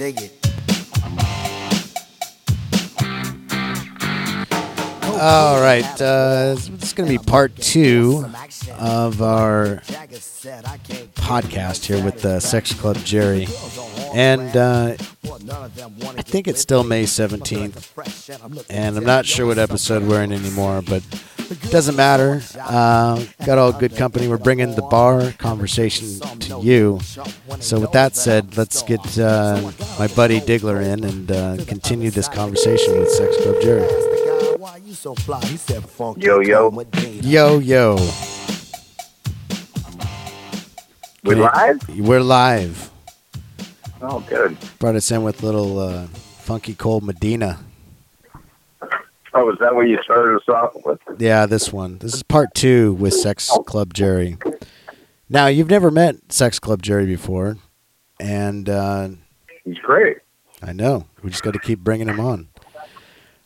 Dig it. All right, uh, this is going to be part two of our podcast here with uh, Sex Club Jerry. And uh, I think it's still May 17th. And I'm not sure what episode we're in anymore, but doesn't matter. Uh, got all good company. We're bringing the bar conversation to you. So, with that said, let's get uh, my buddy Diggler in and uh, continue this conversation with Sex Club Jerry. Yo, yo. Yo, yo. We Okay. live? We're live. Oh, good. Brought us in with little uh, funky cold Medina. Oh, is that what you started us off with? Yeah, this one. This is part two with Sex Club Jerry. Now, you've never met Sex Club Jerry before, and uh, He's great. I know we just got to keep bringing him on.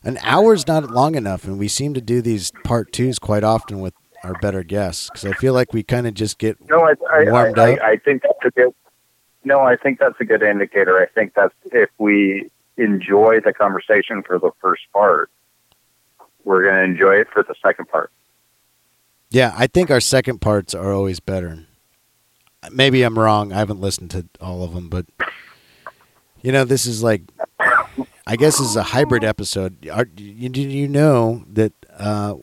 An hour's not long enough, and we seem to do these part twos quite often with our better guests because I feel like we kind of just get No, I, I, I, Warmed I, up? I think that's a good. No, I think that's a good indicator. I think that's if we enjoy the conversation for the first part, we're going to enjoy it for the second part. Yeah, I think our second parts are always better. Maybe I'm wrong. I haven't listened to all of them, but you know, this is like, I guess this is a hybrid episode. Are, do you know that uh,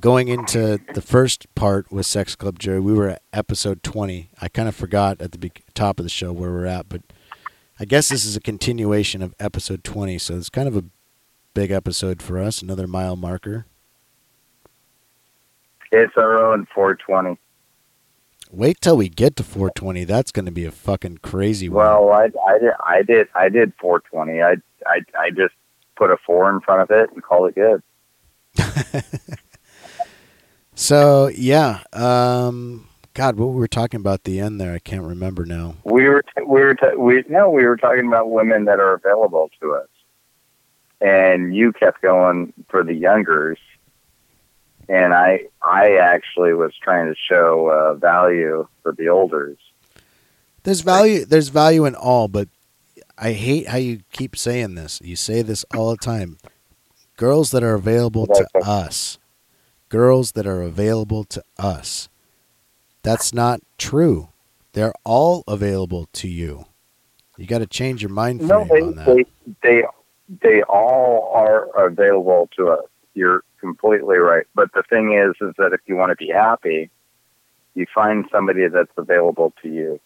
going into the first part with Sex Club Jerry, we were at episode 20. I kind of forgot at the be- top of the show where we're at, but I guess this is a continuation of episode 20. So it's kind of a big episode for us, another mile marker. It's our own 420. Wait till we get to 420. That's going to be a fucking crazy one. Well, I, I did, I did, I did 420. I, I, I just put a four in front of it and called it good. so yeah, um, God, what we were talking about at the end there, I can't remember now. We were t- we were t- we no we were talking about women that are available to us, and you kept going for the youngers, and I I actually was trying to show uh, value for the olders. There's value. There's value in all, but I hate how you keep saying this. You say this all the time. Girls that are available to us. Girls that are available to us. That's not true. They're all available to you. You got to change your mind No, frame they, on that. they they they all are available to us. You're completely right. But the thing is, is that if you want to be happy, you find somebody that's available to you.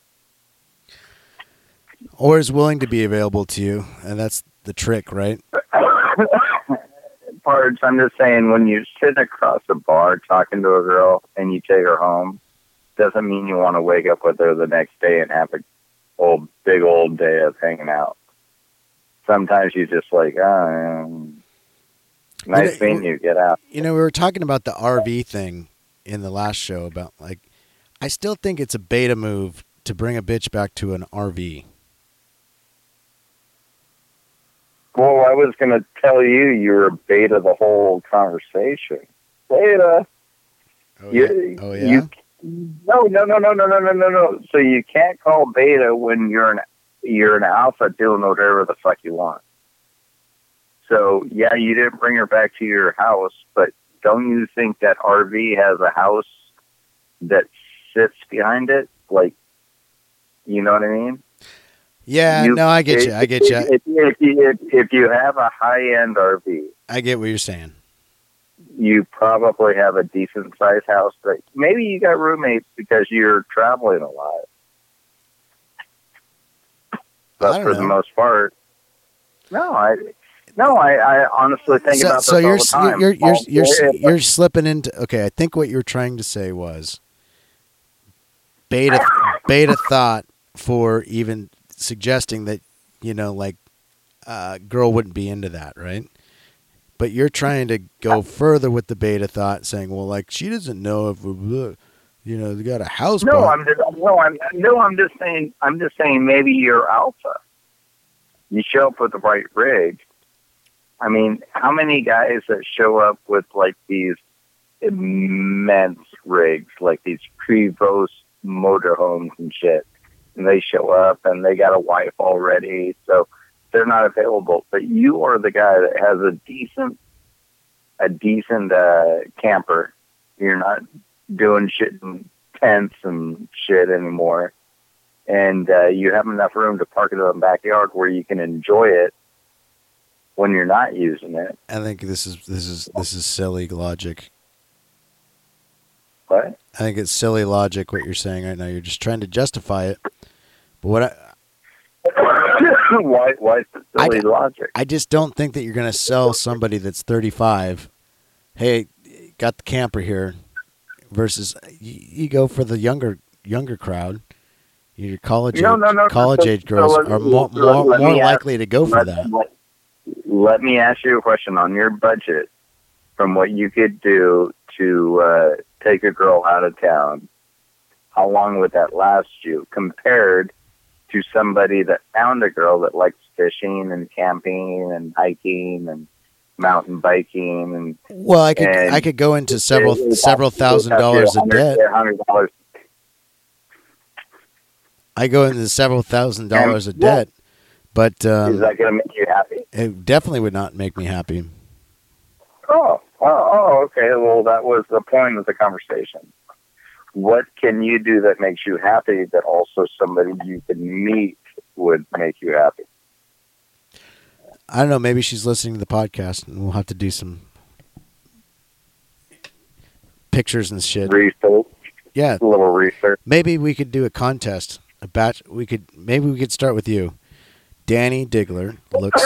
or is willing to be available to you, and that's the trick, right? Parts, I'm just saying, when you're sitting across a bar talking to a girl and you take her home, doesn't mean you want to wake up with her the next day and have a old big old day of hanging out. Sometimes you just like, oh, um, nice know, meeting you. Get out. You know, we were talking about the RV thing in the last show about like I still think it's a beta move to bring a bitch back to an RV. Well, I was going to tell you you were beta the whole conversation. Beta. Oh You- yeah. Oh yeah. You, no, no, no, no, no, no, no, no, no. So you can't call beta when you're an you're an alpha doing whatever the fuck you want. So yeah, you didn't bring her back to your house, but don't you think that RV has a house that sits behind it? Like, you know what I mean? yeah, You- no, I get you. I get you. If, if, if, if you have a high end RV, I get what you're saying. you probably have a decent sized house, but maybe you got roommates because you're traveling a lot. But for the most part, no, I no, I, I honestly think So, about so you're all the time. you're you're you're if- you're slipping into okay. I think what you're trying to say was beta beta thought for even suggesting that you know like uh, girl wouldn't be into that, right? But you're trying to go further with the beta thought, saying, well, like she doesn't know if you know they got a house. no, bought. I'm just no, I'm no, I'm just saying, I'm just saying maybe you're alpha. You show up with the right rig. I mean, how many guys that show up with like these immense rigs, like these Prevost motorhomes and shit, and they show up and they got a wife already, so they're not available. But you are the guy that has a decent, a decent uh, camper. You're not doing shit in tents and shit anymore, and uh, you have enough room to park it in the backyard where you can enjoy it when you're not using it. I think this is this is this is silly logic. What? I think it's silly logic what you're saying right now. You're just trying to justify it. But what I, why? Why is it silly logic? I just don't think that you're going to sell somebody that's 35. Hey, got the camper here, versus you, you go for the younger younger crowd. Your college No, age, no, no, college so- age so girls let- are more let- more, more ask- likely to go for let, that. Let, let me ask you a question on your budget from what you could do to uh, take a girl out of town. How long would that last you compared to somebody that found a girl that likes fishing and camping and hiking and mountain biking and Well, I could I could go into several it several cost- it would thousand dollars in debt. hundred dollars. I go into several thousand dollars of Yeah. debt, but Is um, that going to make you happy? it definitely would not make me happy. Oh, oh, oh, okay. Well, that was the point of the conversation. What can you do that makes you happy that also somebody you can meet would make you happy? I don't know. Maybe she's listening to the podcast, and we'll have to do some pictures and shit. Research, Yeah, a little research. maybe we could do a contest. A batch. We could maybe we could start with you. Danny Diggler looks.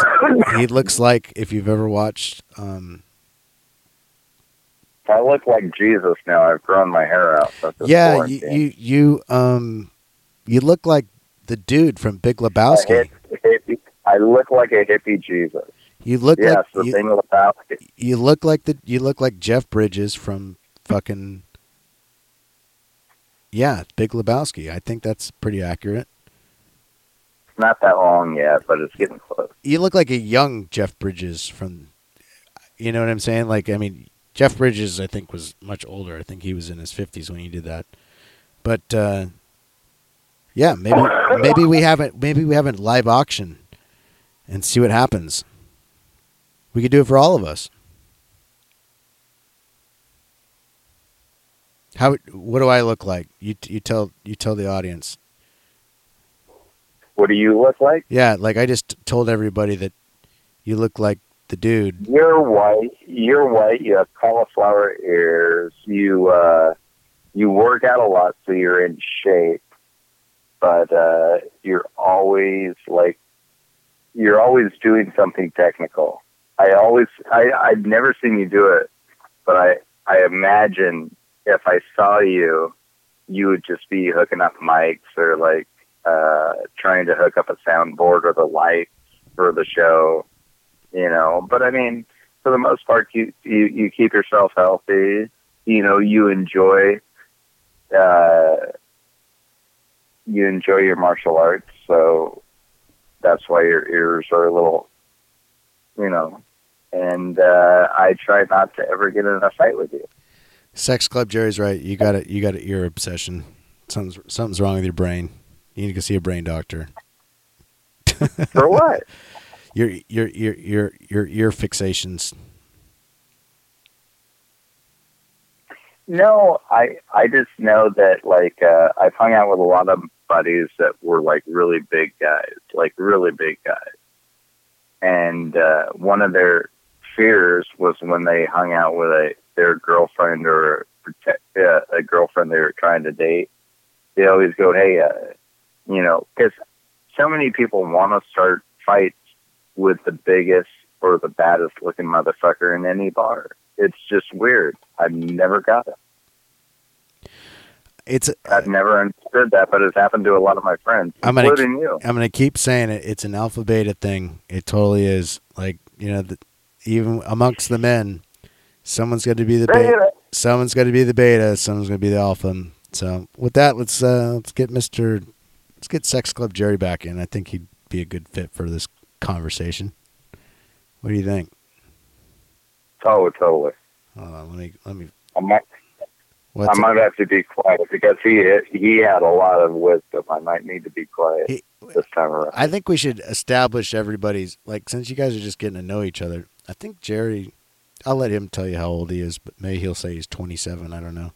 he looks like if you've ever watched. Um, I look like Jesus now. I've grown my hair out. yeah, you, you you um, you look like the dude from Big Lebowski. I look like a hippie Jesus. You look Yes, like the you, thing about it. you look like the you look like Jeff Bridges from fucking yeah, Big Lebowski. I think that's pretty accurate. It's not that long yet, but it's getting close. You look like a young Jeff Bridges from you know what I'm saying? Like I mean, Jeff Bridges I think was much older. I think he was in his 50s when he did that. But uh yeah, maybe maybe we haven't maybe we haven't live auction and see what happens. We could do it for all of us. How what do I look like? You you tell you tell the audience. What do you look like? Yeah, like I just told everybody that you look like the dude. You're white. You're white. You have cauliflower ears. You uh, you work out a lot, so you're in shape. But uh, you're always like you're always doing something technical. I always I I've never seen you do it, but I I imagine if I saw you, you would just be hooking up mics or like uh, trying to hook up a soundboard or the lights for the show you know. But I mean, for the most part, you you, you keep yourself healthy. You know, you enjoy uh, you enjoy your martial arts, so that's why your ears are a little, you know. And uh, I try not to ever get in a fight with you. Sex Club Jerry's right. You got it. You got an ear obsession. Something's something's wrong with your brain. You need to go see a brain doctor. For what? Your your your your your ear fixations. No, I I just know that like uh, I've hung out with a lot of buddies that were like really big guys, like really big guys, and uh, one of their fears was when they hung out with a their girlfriend or uh, a girlfriend they were trying to date. They always go, "Hey, uh, you know," because so many people want to start fights with the biggest or the baddest looking motherfucker in any bar. It's just weird. I've never got it. It's I've never understood that, but it's happened to a lot of my friends, I'm gonna- including you. I'm gonna keep saying it. It's an alpha beta thing. It totally is. Like you know, the, even amongst the men, someone's got to be the beta. Someone's got to be the beta. Someone's going to be the alpha. So with that, let's uh, let's get Mister, let's get Sex Club Jerry back in. I think he'd be a good fit for this conversation. What do you think? Oh, totally. Hold on, let me let me I'm not, What's I might have to be quiet because he he had a lot of wisdom. I might need to be quiet He- this time around. I think we should establish everybody's like since you guys are just getting to know each other. I think Jerry. I'll let him tell you how old he is, but maybe he'll say he's 27. I don't know.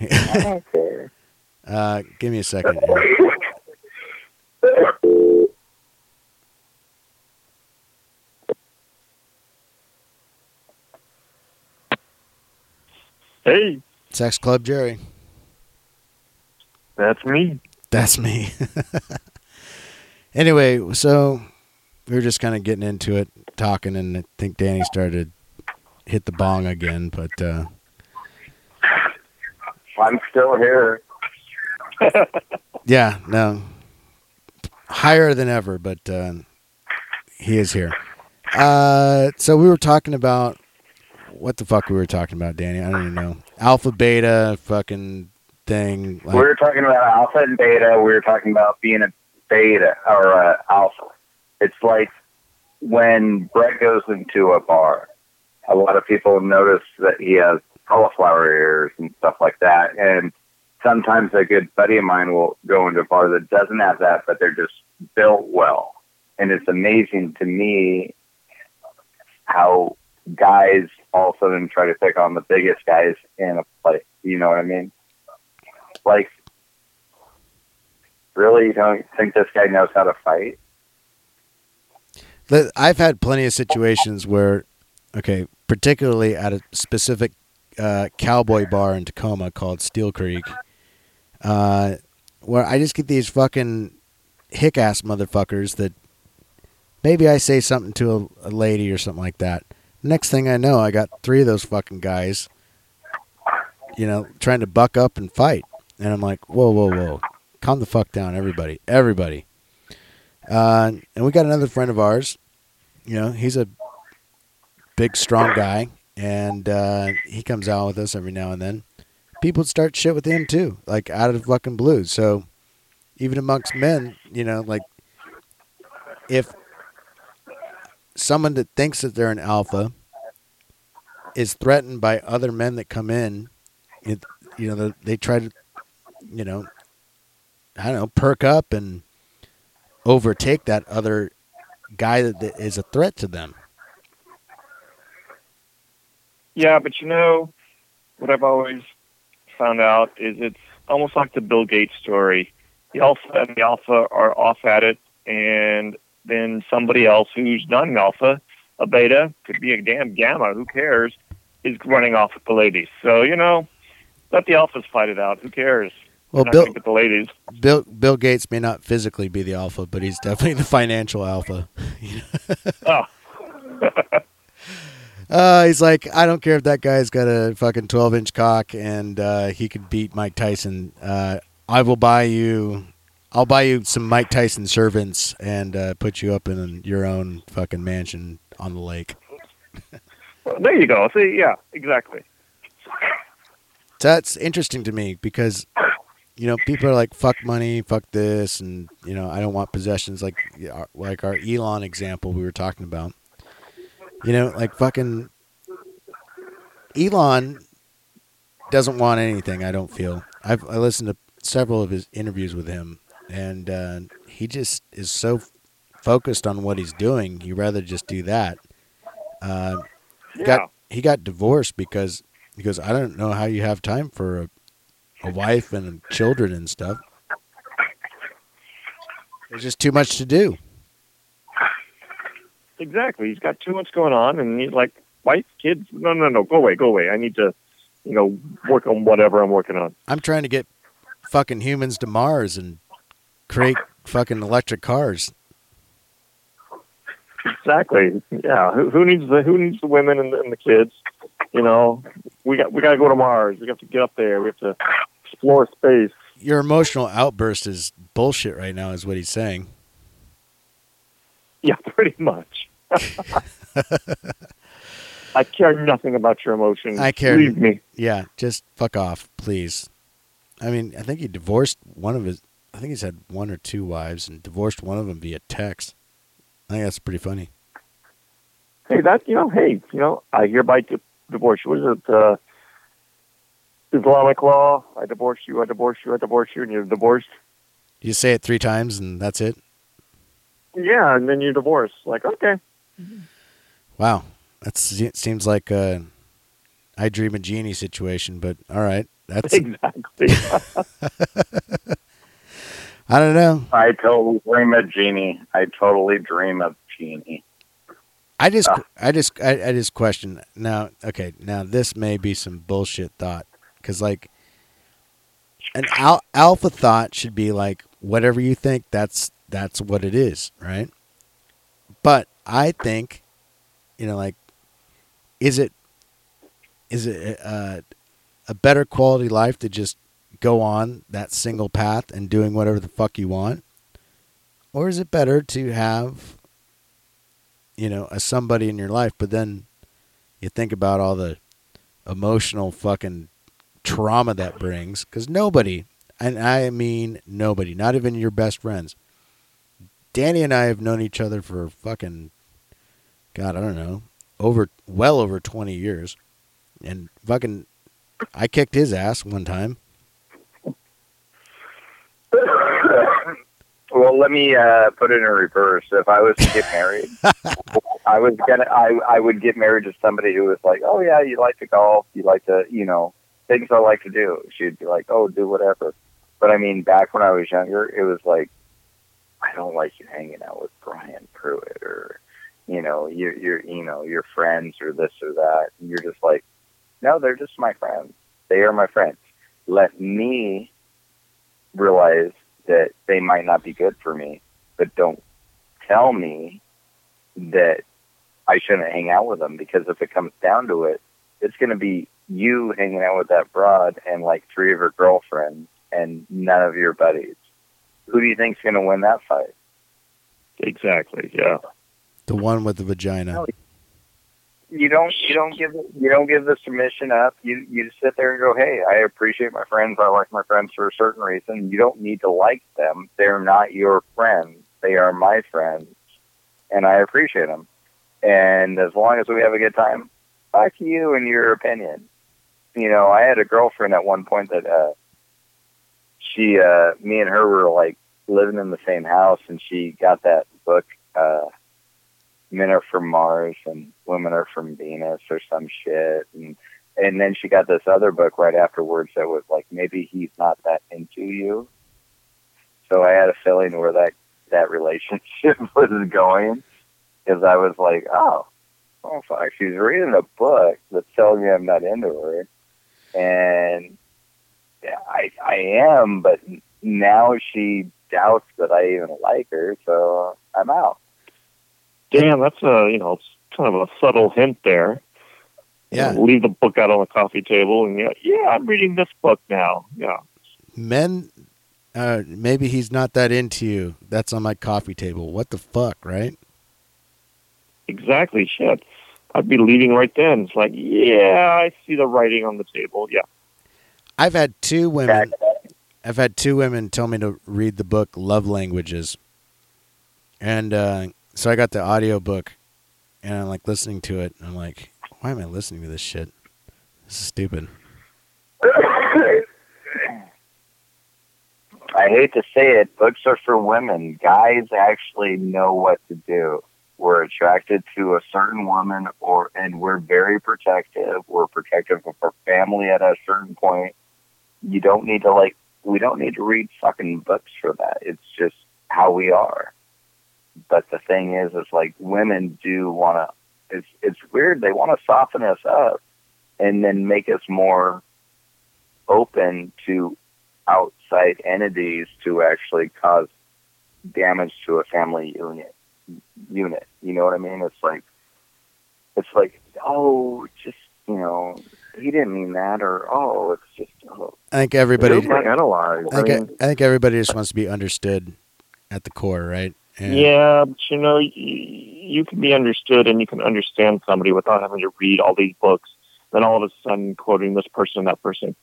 I. Uh, give me a second. Here. Hey, Sex Club Jerry. that's me. That's me. anyway, so we were just kind of getting into it, talking, and I think Danny started hit the bong again. But uh, I'm still here. yeah, no, higher than ever, but uh, he is here. Uh, so we were talking about what the fuck we were talking about, Danny. I don't even know. Alpha, beta, fucking thing. Like, we were talking about alpha and beta. We were talking about being a beta or a alpha. It's like when Brett goes into a bar. A lot of people notice that he has cauliflower ears and stuff like that. And sometimes a good buddy of mine will go into a bar that doesn't have that, but they're just built well. And it's amazing to me how guys all of a sudden try to pick on the biggest guys in a place. You know what I mean? Like, really, you don't think this guy knows how to fight? I've had plenty of situations where, okay, particularly at a specific uh, cowboy bar in Tacoma called Steel Creek, uh, where I just get these fucking hick ass motherfuckers that maybe I say something to a, a lady or something like that. Next thing I know, I got three of those fucking guys, you know, trying to buck up and fight. And I'm like, whoa, whoa, whoa. Calm the fuck down, everybody. Everybody. Uh, and we got another friend of ours. You know, he's a big, strong guy, and uh, he comes out with us every now and then. People start shit with him too, like out of fucking blue. So even amongst men, you know, like if someone that thinks that they're an alpha is threatened by other men that come in, it, you know, they, they try to, you know, I don't know, perk up and overtake that other guy that, that is a threat to them. Yeah, but you know, what I've always found out is it's almost like the Bill Gates story. The alpha and the alpha are off at it, and then somebody else who's not an alpha, a beta, could be a damn gamma, who cares, is running off with the ladies. So, you know, let the alphas fight it out. Who cares? Well, Bill, the ladies. Bill Bill Gates may not physically be the alpha, but he's definitely the financial alpha. Oh, Uh, he's like, I don't care if that guy's got a fucking twelve inch cock and uh, he could beat Mike Tyson. Uh, I will buy you. I'll buy you some Mike Tyson servants and uh, put you up in your own fucking mansion on the lake. well, there you go. See, yeah, exactly. That's interesting to me because you know people are like fuck money, fuck this, and you know I don't want possessions like like our Elon example we were talking about. You know, like fucking Elon doesn't want anything. I don't feel. I've I listened to several of his interviews with him, and uh, he just is so focused on what he's doing. He rather just do that. Uh, Yeah. got he got divorced because he goes, I don't know how you have time for a, a wife and children and stuff. There's just too much to do. Exactly. He's got too much going on, and he's like, wife, kids, no, no, no, go away, go away. I need to, you know, work on whatever I'm working on. I'm trying to get fucking humans to Mars and create fucking electric cars. Exactly. Yeah. Who, who needs the Who needs the women and the, and the kids? You know, we got we got to go to Mars. We have to get up there. We have to explore space. Your emotional outburst is bullshit right now, is what he's saying. Yeah, pretty much. I care nothing about your emotions. I care- Leave me. Yeah, just fuck off, please. I mean, I think he divorced one of his. I think he's had one or two wives and divorced one of them via text. I think that's pretty funny. Hey, that you know. Hey, you know, I hereby di- divorce you. Was it? Uh, Islamic law. I divorce you. I divorce you. I divorce you, and you're divorced. You say it three times and that's it. Yeah, and then you're divorced. Like, okay. Wow, that seems like a I dream a genie situation, but all right, that's Exactly. I don't know. I totally dream of Jeannie. I totally dream of Jeannie. I just, Ah. I just, I, I just question now. Okay, now this may be some bullshit thought because like an al- alpha thought should be like whatever you think. That's that's what it is, right? But I think, you know, like, is it is it uh, a better quality life to just go on that single path and doing whatever the fuck you want, or is it better to have you know, a somebody in your life, but then you think about all the emotional fucking trauma that brings because nobody, and I mean nobody, not even your best friends. Danny and I have known each other for fucking, God, I don't know, over, well over 20 years. And fucking, I kicked his ass one time. Well, let me uh, put it in reverse. If I was to get married, I was gonna. I I would get married to somebody who was like, "Oh yeah, you like to golf. You like to, you know, things I like to do." She'd be like, "Oh, do whatever." But I mean, back when I was younger, it was like, "I don't like you hanging out with Brian Pruitt, or you know, you're you're you know your friends or this or that." And you're just like, "No, they're just my friends. They are my friends. Let me realize that they might not be good for me, but don't tell me that I shouldn't hang out with them because if it comes down to it, it's going to be you hanging out with that broad and like three of her girlfriends and none of your buddies. Who do you think's going to win that fight? exactly. Yeah. The one with the vagina. You don't. You don't give. You don't give the submission up. You you just sit there and go, "Hey, I appreciate my friends. I like my friends for a certain reason. You don't need to like them. They're not your friends. They are my friends, and I appreciate them. And as long as we have a good time, fuck you and your opinion. You know, I had a girlfriend at one point that uh, she, uh, me and her were like living in the same house, and she got that book. Uh, men are from Mars and women are from Venus or some shit. And and then she got this other book right afterwards that was like maybe he's not that into you. So I had a feeling where that that relationship was going because I was like, oh, oh fuck, she's reading a book that's telling me I'm not into her, and yeah, I I am, but now she doubts that I even like her, so I'm out. Damn, that's a you know, it's kind of a subtle hint there. Yeah. Leave the book out on the coffee table, and yeah, yeah, I'm reading this book now. Yeah. Men, uh, maybe he's not that into you. That's on my coffee table. What the fuck, right? Exactly. Shit. I'd be leaving right then. It's like, yeah, I see the writing on the table. Yeah. I've had two women. I've had two women tell me to read the book Love Languages. And uh, so I got the audio book and I'm like listening to it and I'm like, why am I listening to this shit? This is stupid. I hate to say it, books are for women. Guys actually know what to do. We're attracted to a certain woman or and we're very protective. We're protective of our family at a certain point. You don't need to like we don't need to read fucking books for that. It's just how we are. But the thing is is like women do wanna it's it's weird, they wanna soften us up and then make us more open to outside entities to actually cause damage to a family unit unit. You know what I mean? It's like it's like, oh, just you know, he didn't mean that or oh, it's just oh I think everybody Super analyze. I think, I think everybody just wants to be understood at the core, right? And Yeah, but you know, you, you can be understood and you can understand somebody without having to read all these books. Then all of a sudden, quoting this person and that person.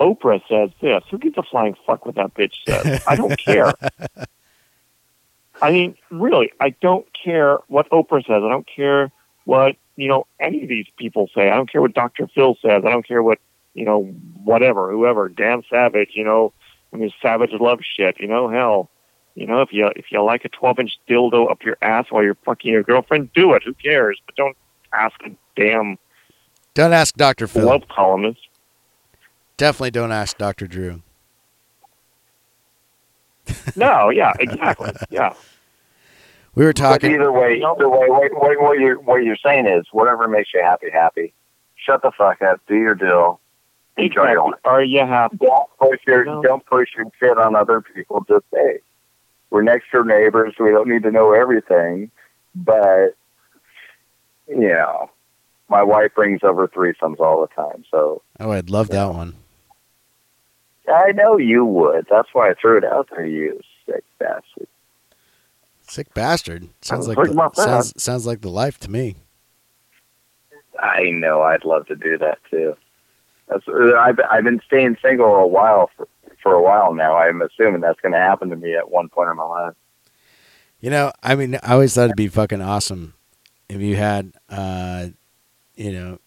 Oprah says this. Who gives a flying fuck what that bitch says? I don't care. I mean, really, I don't care what Oprah says. I don't care what you know any of these people say. I don't care what Dr. Phil says. I don't care what you know, whatever, whoever, Dan Savage, you know, I mean, Savage love shit, you know, hell, you know, if you if you like a 12 inch dildo up your ass while you're fucking your girlfriend, do it. Who cares? But don't ask a damn Don't ask Dr. Phil. love columnist. Definitely don't ask Dr. Drew. No, yeah, exactly, yeah. We were But talking. either way, either way, what, what, what you're what you're saying is whatever makes you happy, happy. Shut the fuck up. Do your deal. Enjoy your life. Are you happy? Don't push your No. don't push your shit on other people. Just say we're next door neighbors. We don't need to know everything, but you know, my wife brings over threesomes all the time. So Oh, I'd love that one. I know you would. That's why I threw it out there. You sick bastard. Sick bastard. Sounds like the, sounds sounds like the life to me. I know. I'd love to do that too. That's I've I've been staying single a while for for a while now. I'm assuming that's going to happen to me at one point in my life. You know, I mean, I always thought it'd be fucking awesome if you had, uh, you know,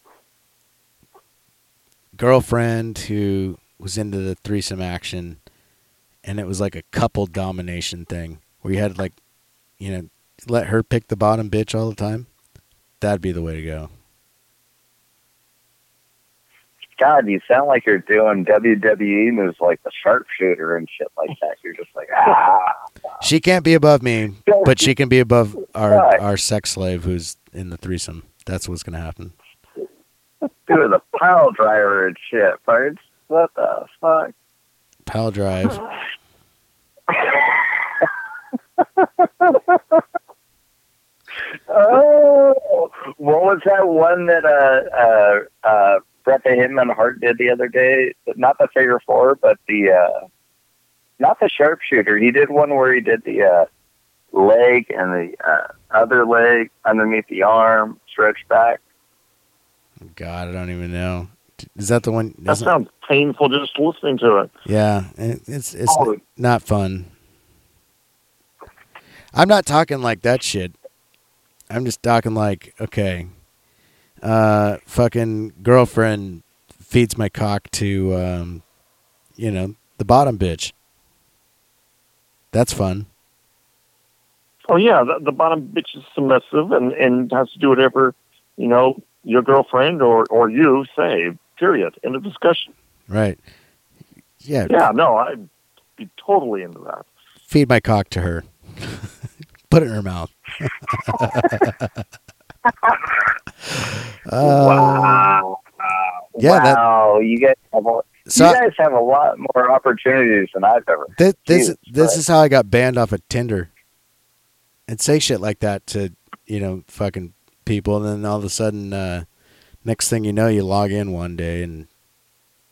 girlfriend who was into the threesome action, and it was like a couple domination thing where you had like, you know, let her pick the bottom bitch all the time. That'd be the way to go. God, you sound like you're doing WWE moves like the sharpshooter and shit like that. You're just like ah. She can't be above me, but she can be above our our sex slave who's in the threesome. That's what's gonna happen. doing the pile driver and shit, birds. What the fuck? Pile drive. Oh, what was that one that uh uh uh Bret the Hitman Hart did the other day? Not the figure four, but the uh not the sharpshooter. He did one where he did the uh leg and the uh, other leg underneath the arm stretched back. God, I don't even know. Is that the one? That doesn't- sounds painful just listening to it. Yeah, it's it's Oh. not fun. I'm not talking like that shit. I'm just talking like, okay, uh, fucking girlfriend feeds my cock to, um, you know, the bottom bitch. That's fun. Oh yeah, the, the bottom bitch is submissive and and has to do whatever you know your girlfriend or or you say. Period. End of discussion. Right. Yeah. Yeah, no, I'd be totally into that. Feed my cock to her. Put it in her mouth. Uh, wow. yeah, that- you guys have a, So you guys have a lot more opportunities than I've ever. This this, Jesus this is how I got banned off of Tinder. And say shit like that to you know fucking people, and then all of a sudden, uh, next thing you know, you log in one day and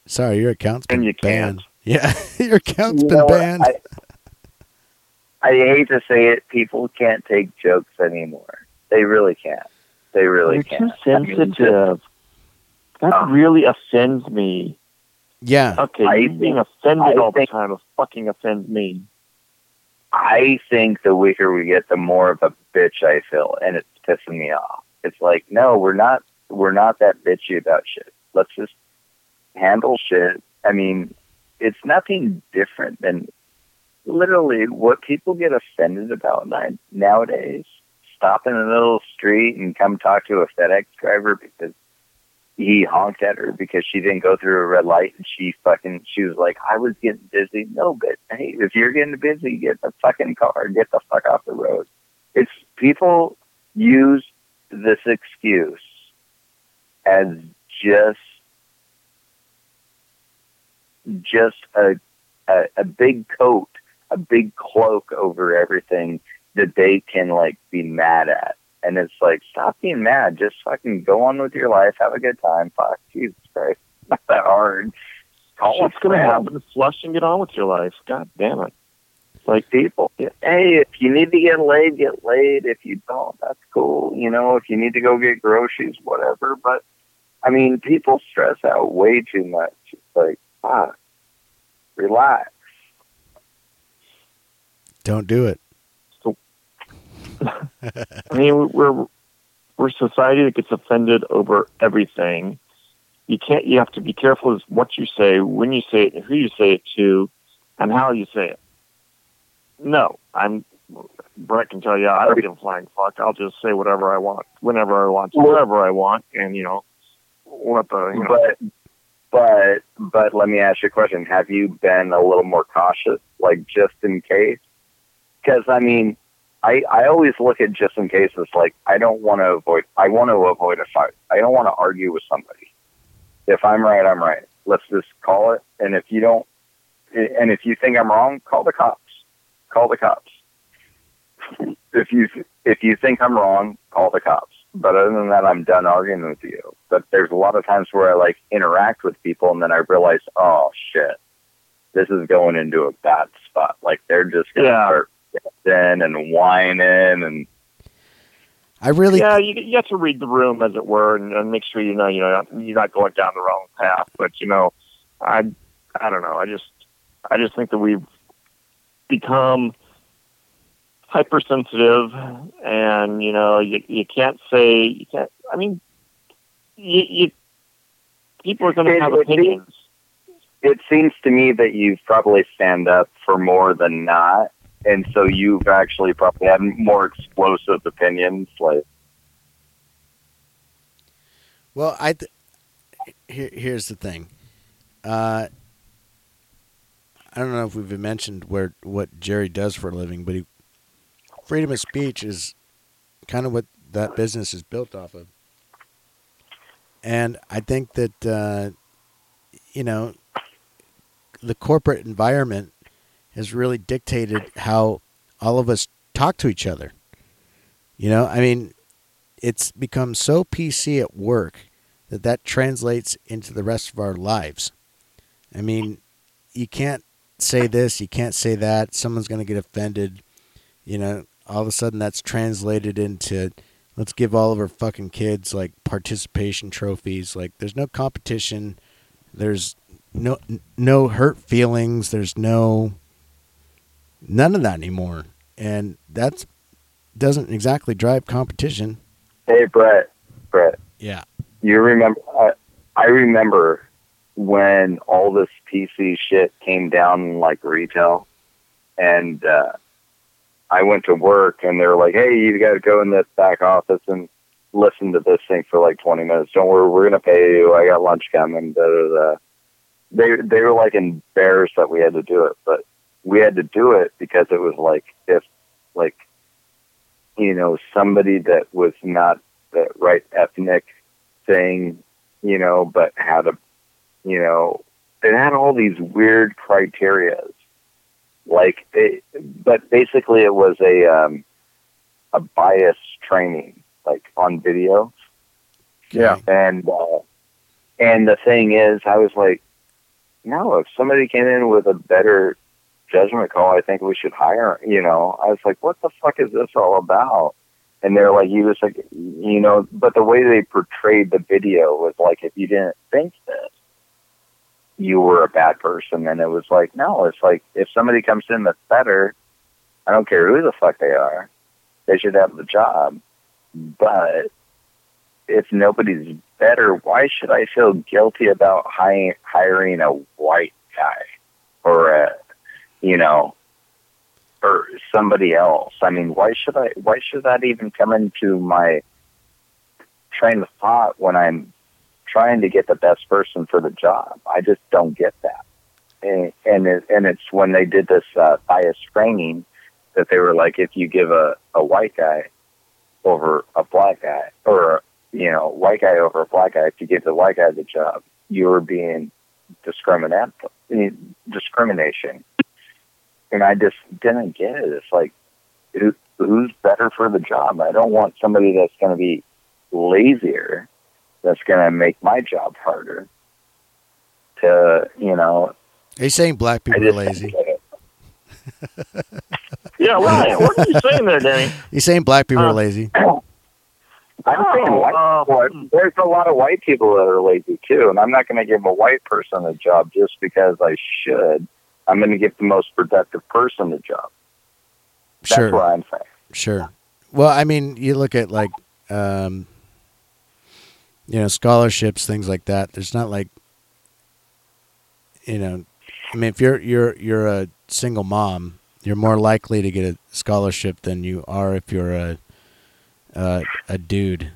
sorry, your account's been you banned. can't. Yeah, your account's You been banned. I, I hate to say it, people can't take jokes anymore. They really can't. They really You're can't. too I mean, sensitive. That Oh. really offends me. yeah, Okay, I you think- being offended I all the think- time fucking offends me. I think the weaker we get, the more of a bitch I feel, and it's pissing me off. It's like, no, we're not. We're not that bitchy about shit. Let's just handle shit. I mean, it's nothing different than literally what people get offended about nowadays. Stop in the middle of the street and come talk to a FedEx driver because he honked at her because she didn't go through a red light and she fucking she was like, I was getting busy. No, but hey, if you're getting busy, get the fucking car, get the fuck off the road. It's people use this excuse as just just a, a a big coat, a big cloak over everything that they can like be mad at. And it's like, stop being mad. Just fucking go on with your life. Have a good time. Fuck, Jesus Christ, not that hard. Call What's going to friend. happen? Flush and get on with your life. God damn it. Like people, hey, if you need to get laid, get laid. If you don't, that's cool. You know, if you need to go get groceries, whatever. But I mean, people stress out way too much. It's like, fuck, relax. don't do it. I mean, we're we're society that gets offended over everything. you can't. You have to be careful with what you say, when you say it, and who you say it to, and how you say it. No, I'm. Brett can tell you I don't give a flying fuck. I'll just say whatever I want, whenever I want, wherever I want, and you know, what the you know. But but but let me ask you a question. Have you been a little more cautious, like just in case? Because I mean, I I always look at just in case as like I don't want to avoid. I want to avoid a fight. I don't want to argue with somebody. If I'm right, I'm right. Let's just call it. And if you don't, and if you think I'm wrong, call the cops. Call the cops. If you if you think I'm wrong, call the cops. But other than that, I'm done arguing with you. But there's a lot of times where I like interact with people, and then I realize, oh shit, this is going into a bad spot. Like they're just gonna Yeah. start dancing and whining, and I really yeah, you, you have to read the room, as it were, and, and make sure you know you know you're not going down the wrong path. But you know, I I don't know. I just I just think that we've become hypersensitive, and you know, you you can't say you can't. I mean, you, you people are going to have it- opinions. it seems to me that you probably stand up for more than not, and so you've actually probably had more explosive opinions. Like, Well, I th- here, here's the thing. Uh, I don't know if we've mentioned where what Jerry does for a living, but he, freedom of speech is kind of what that business is built off of. And I think that uh, you know the corporate environment has really dictated how all of us talk to each other. You know, I mean, it's become so PC at work that that translates into the rest of our lives. I mean, you can't say this, you can't say that. Someone's going to get offended. You know, all of a sudden that's translated into let's give all of our fucking kids like participation trophies. Like there's no competition. There's no no hurt feelings. There's no none of that anymore. And that's doesn't exactly drive competition. hey, Brett, Brett, Yeah. you remember? I, I remember when all this PC shit came down like retail, and uh, I went to work, and they were like, "Hey, you got to go in this back office and listen to this thing for like 20 minutes. Don't worry, we're gonna pay you. I got lunch coming." Da, da, da. They they were like embarrassed that we had to do it, but we had to do it because it was like if like you know somebody that was not the right ethnic thing, you know, but had a you know it had all these weird criterias. Like it, but basically it was a um a bias training, like on video. Yeah. And uh, and the thing is, I was like, no, if somebody came in with a better judgment call, I think we should hire. You know, I was like, what the fuck is this all about? And they're like, he was like, you know, but the way they portrayed the video was like, if you didn't think this, you were a bad person. And it was like, no, it's like if somebody comes in that's better, I don't care who the fuck they are, they should have the job. But if nobody's better, why should I feel guilty about hi- hiring a white guy or a, you know, or somebody else? I mean, why should I? Why should that even come into my train of thought when I'm trying to get the best person for the job? I just don't get that. And and, it, and it's when they did this uh, bias training that they were like, if you give a, a white guy over a black guy, or you know, white guy over a black guy, if you give the white guy the job, you're being discriminat discrimination. And I just didn't get it. It's like, who, who's better for the job? I don't want somebody that's going to be lazier, that's going to make my job harder. To you know, Are you saying black people are lazy? don't get it. Yeah, what, what are you saying there, Danny? You saying black people are Uh, lazy? I'm saying white Oh, people. There's a lot of white people that are lazy too, and I'm not going to give a white person a job just because I should. I'm going to give the most productive person a job. That's Sure. what I'm saying. Sure. Well, I mean, you look at like, um, you know, scholarships, things like that. There's not like, you know, I mean, if you're you're you're a single mom, you're more likely to get a scholarship than you are if you're a a, a dude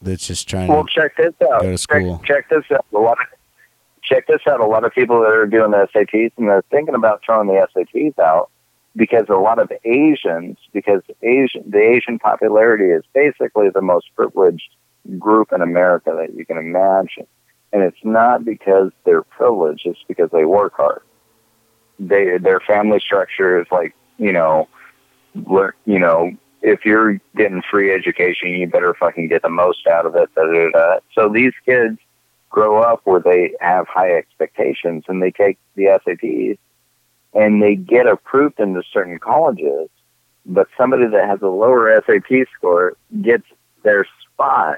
that's just trying Well, to check this out. go to school. Check, check this out. A lot of, check this out. A lot of people that are doing the SATs and they're thinking about throwing the SATs out because a lot of Asians, because Asian, the Asian popularity is basically the most privileged group in America that you can imagine. And it's not because they're privileged; it's because they work hard. They their family structure is like you know, you know, if you're getting free education, you better fucking get the most out of it. Da, da, da. So these kids grow up where they have high expectations and they take the SATs and they get approved into certain colleges, but somebody that has a lower SAT score gets their spot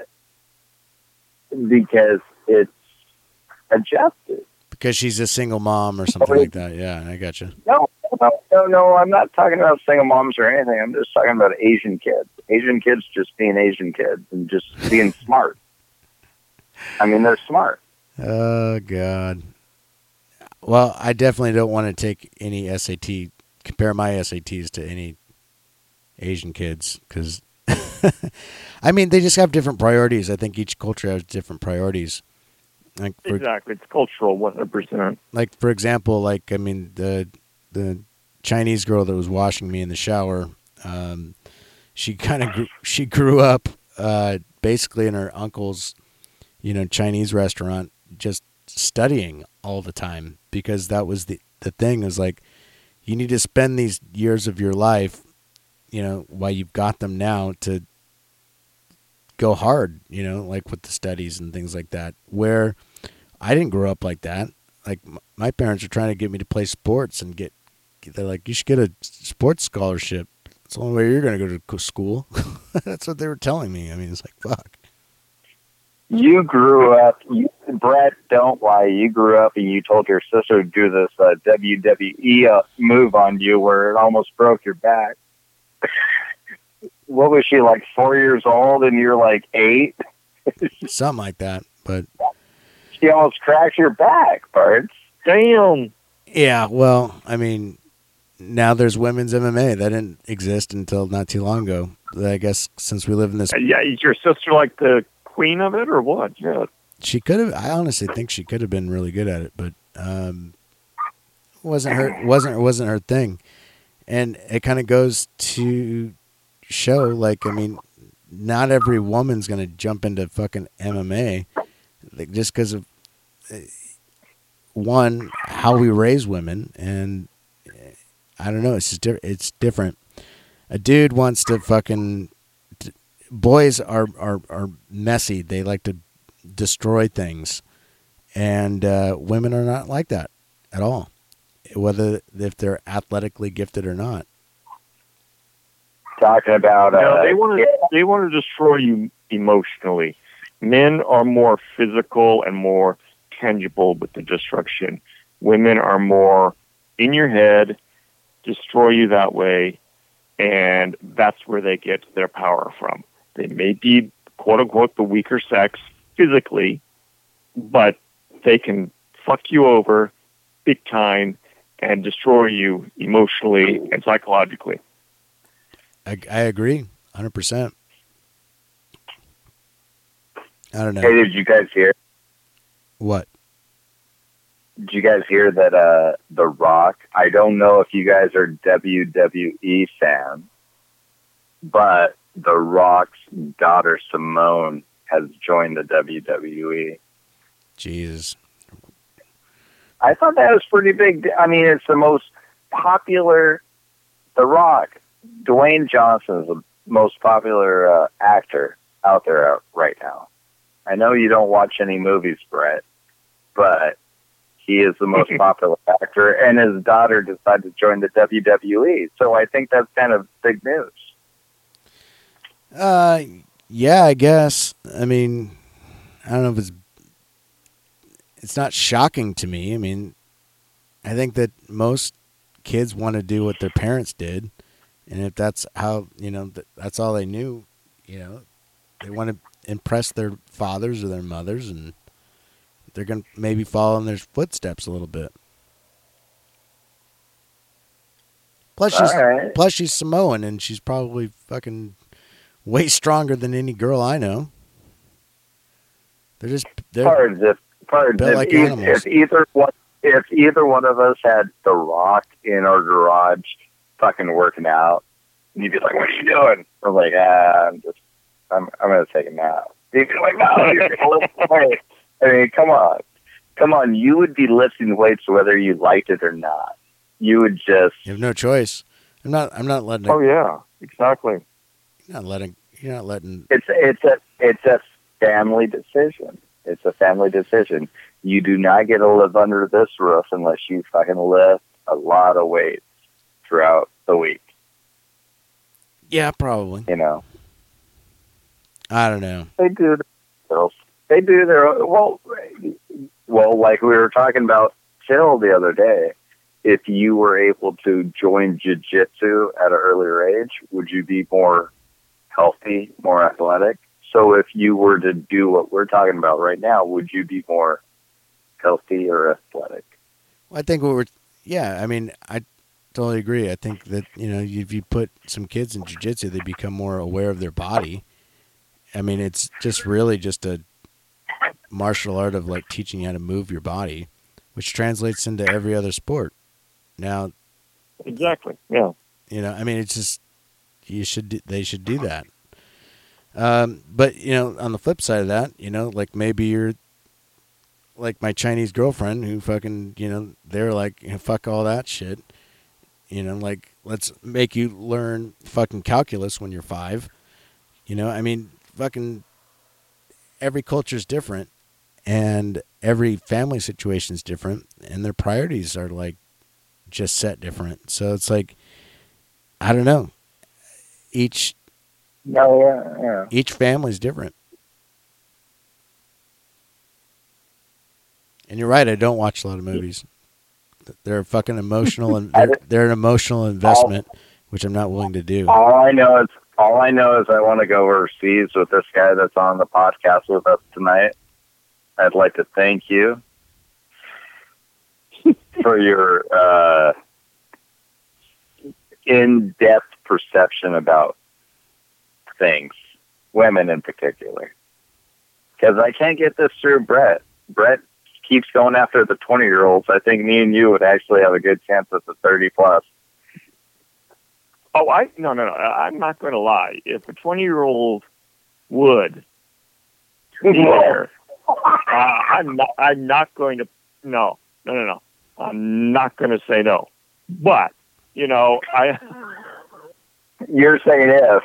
because it's adjusted. because she's a single mom or something like that. Yeah, I got you. No, no, no, no. I'm not talking about single moms or anything. I'm just talking about Asian kids. Asian kids just being Asian kids and just being smart. I mean, they're smart. Oh God. Well, I definitely don't want to take any SAT compare my SATs to any Asian kids because I mean they just have different priorities. I think each culture has different priorities. Like for Exactly. It's cultural, 100%. like for example, like I mean the the Chinese girl that was washing me in the shower, um, she kind of she grew up uh, basically in her uncle's, you know, Chinese restaurant, just studying all the time because that was the the thing is like you need to spend these years of your life, you know, while you've got them now to go hard, you know, like with the studies and things like that. Where I didn't grow up like that. Like my parents are trying to get me to play sports and get. They're like, you should get a sports scholarship. It's the only way you're going to go to school. That's what they were telling me. I mean, it's like fuck. You grew up, you, Brett. Don't lie. You grew up and you told your sister to do this uh, WWE uh, move on you, where it almost broke your back. what was she like? Four years old, and you're like eight. Something like that. But She almost cracked your back, Bart. Damn. yeah, well, I mean, now there's women's MMA that didn't exist until not too long ago. I guess since we live in this, Yeah, is your sister like the queen of it or what? Yeah. she could have. I honestly think she could have been really good at it, but um, wasn't her wasn't wasn't her thing. And it kind of goes to show, like, I mean, not every woman's gonna jump into fucking MMA, like just because of uh, one how we raise women, and uh, I don't know. It's just di- it's different. A dude wants to fucking. D- Boys are are are messy. They like to destroy things, and uh, women are not like that at all. Whether if they're athletically gifted or not. Talking about uh, No, they want to they want to destroy you emotionally. Men are more physical and more tangible with the destruction. Women are more in your head, destroy you that way, and that's where they get their power from. They may be quote unquote the weaker sex physically, but they can fuck you over big time and destroy you emotionally and psychologically. I, I agree, hundred percent. I don't know. Hey, did you guys hear? what. Did you guys hear that uh, The Rock? I don't know if you guys are WWE fans, but The Rock's daughter Simone has joined the WWE. Jesus, I thought that was pretty big. I mean, it's the most popular. The Rock, Dwayne Johnson is the most popular uh, actor out there out right now. I know you don't watch any movies, Brett, but he is the most popular actor, and his daughter decided to join the WWE. So I think that's kind of big news. Uh, yeah, I guess. I mean, I don't know if it's. It's not shocking to me. I mean, I think that most kids want to do what their parents did, and if that's how you know that's all they knew, you know, they want to impress their fathers or their mothers, and they're gonna maybe follow in their footsteps a little bit. Plus, she's right. plus she's Samoan, and she's probably fucking way stronger than any girl I know. They're just they're Pards, if Built if, like e- animals. if either one, if either one of us had The Rock in our garage, fucking working out, you'd be like, "What are you doing?" We're like, "Ah, I'm just, I'm, I'm gonna take a nap." You'd be like, "No, you're gonna lift weights." I mean, come on, come on. You would be lifting weights whether you liked it or not. You would just, you have no choice. I'm not I'm not letting Oh yeah, exactly. You're not letting you're not letting it's, it's a, it's a family decision. It's a family decision. You do not get to live under this roof unless you fucking lift a lot of weights throughout the week. yeah probably You know, I don't know they do their, they do their well, well, like we were talking about Phil the other day. If you were able to join jujitsu at an earlier age, would you be more healthy, more athletic? So if you were to do what we're talking about right now, would you be more healthy or athletic? Well, I think what we're yeah I mean I totally agree I think that you know if you put some kids in jujitsu they become more aware of their body I mean it's just really just a martial art of like teaching you how to move your body which translates into every other sport now Exactly. Yeah. You know, I mean, it's just you should they should do that. Um, but you know, on the flip side of that, you know, like maybe you're like my Chinese girlfriend who fucking, you know, they're like, you know, fuck all that shit. You know, like let's make you learn fucking calculus when you're five. You know, I mean, fucking every culture is different, and every family situation is different, and their priorities are like just set different. So it's like I don't know. Each No, yeah, yeah. each family's different. And you're right, I don't watch a lot of movies. They're fucking emotional and they're, they're an emotional investment, which I'm not willing to do. All I know is all I know is I want to go overseas with this guy that's on the podcast with us tonight. I'd like to thank you for your uh, in-depth perception about things, women in particular. Because I can't get this through Brett. Brett keeps going after the 20-year-olds. I think me and you would actually have a good chance at the 30 plus. Oh, I no no no. I'm not going to lie. If a 20 year old would be there, uh, I'm not. I'm not going to. No, no, no, no. I'm not going to say no. But you know, I You're saying if.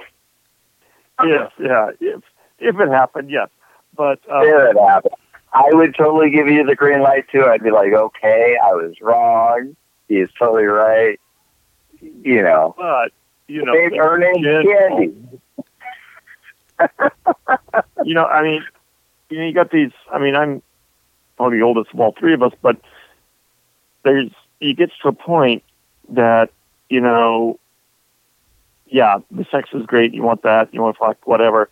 yes, yeah. If if it happened, yes. But um, If it happened. I would totally give you the green light too. I'd be like, okay, I was wrong. He's totally right. You know, but you know, earning candy. you know, I mean, you know, you got these. I mean, I'm probably the oldest of all three of us, but there's you get to a point that you know, yeah, the sex is great. You want that. You want to fuck whatever,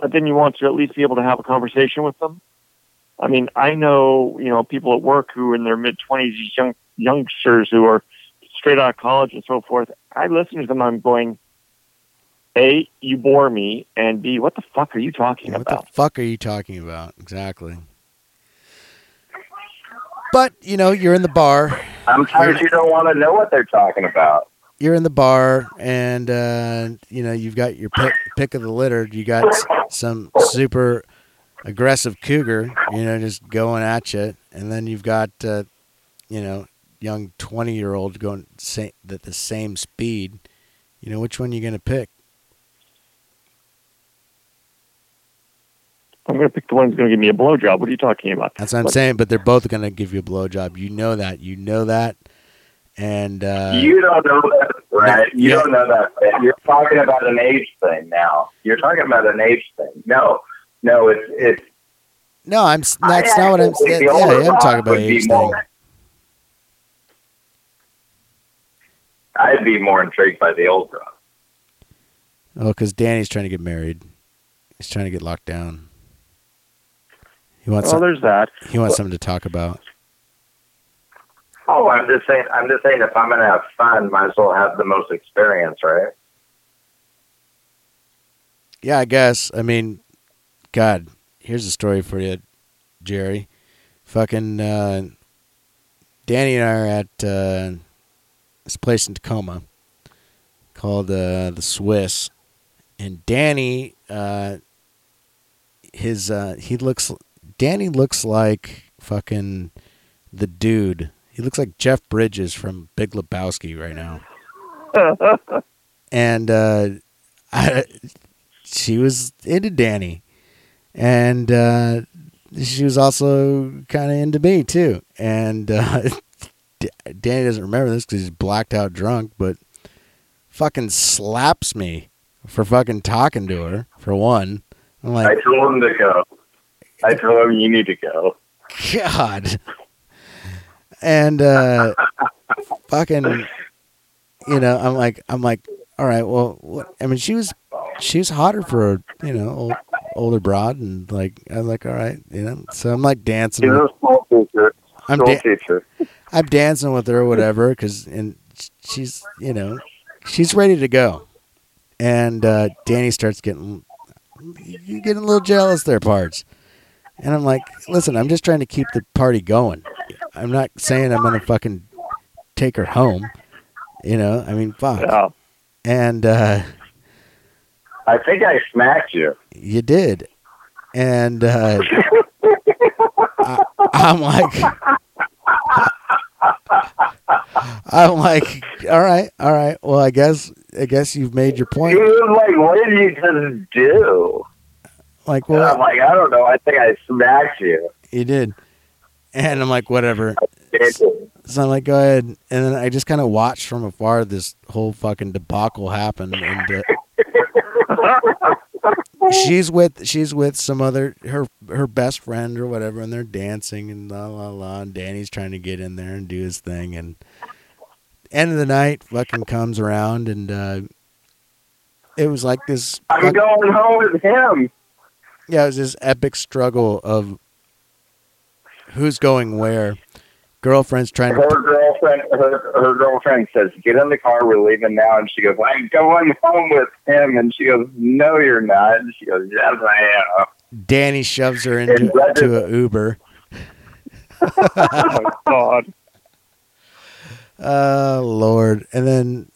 but then you want to at least be able to have a conversation with them. I mean, I know you know people at work who are in their mid twenties, these young youngsters who are straight out of college and so forth. I listen to them. I'm going. A, you bore me, and B, what the fuck are you talking What about? What the fuck are you talking about? Exactly. But, you know, you're in the bar. Sometimes you don't want to know what they're talking about. You're in the bar and uh, you know, you've got your pick, pick of the litter. You got some super aggressive cougar, you know, just going at you, and then you've got uh, you know, young 20-year-old going sa- at the same speed. You know, which one you going to pick? I'm going to pick the one going to give me a blowjob. What are you talking about? That's what I'm But- saying, but they're both going to give you a blowjob. You know that. You know that. And uh you don't know that, right? You Yeah. don't know that. You're talking about an age thing now. You're talking about an age thing. No, no, it's it's. no, I'm s- that's not what I'm actually saying. Yeah, I'm talking about would be age thing. I'd be more intrigued by the old rock. Oh, because Danny's trying to get married. He's trying to get locked down. He wants Well, some, there's that. he wants something to talk about. Oh, I'm just saying. I'm just saying. If I'm gonna have fun, might as well have the most experience, right? Yeah, I guess. I mean, God, here's a story for you, Jerry. Fucking uh, Danny and I are at uh, this place in Tacoma called uh, the Swiss, and Danny, uh, his uh, he looks. Danny looks like fucking the dude. He looks like Jeff Bridges from Big Lebowski right now. and uh, I, she was into Danny, and uh, she was also kind of into me too. And uh, Danny doesn't remember this because he's blacked out drunk, but fucking slaps me for fucking talking to her. For one, I'm like, I told him to go. I told him you need to go. God. And uh fucking you know, I'm like I'm like, all right, well what I mean she was she was hotter for a, you know, old, older broad and like I'm like, all right, you know. So I'm like dancing with, a school teacher. I'm da- teacher. I'm dancing with her or whatever cuz and she's, you know, she's ready to go. And uh Danny starts getting you getting a little jealous there parts. And I'm like, listen, I'm just trying to keep the party going. I'm not saying I'm gonna fucking take her home. You know, I mean, fuck. And uh, I think I smacked you. you did, and uh, I, I'm like, I'm like, all right, all right. Well, I guess, I guess you've made your point. was like, "What did you just do?" Like, And I'm like, "I don't know. I think I smacked you." you did, and I'm like, whatever. So I'm like, go ahead. And then I just kind of watched from afar this whole fucking debacle happen. And uh, she's with she's with some other her her best friend or whatever, and they're dancing and la la la. And Danny's trying to get in there and do his thing. And end of the night, fucking comes around, and uh, it was like this. I'm fuck- going home with him. yeah, it was this epic struggle of who's going where. Girlfriend's trying to Her girlfriend, her, her girlfriend says, "Get in the car. We're leaving now." And she goes, "I'm going home with him." And she goes, "No, you're not." And she goes, "Yes, I am." Danny shoves her into that to a Uber. Oh my god. Oh Lord! And then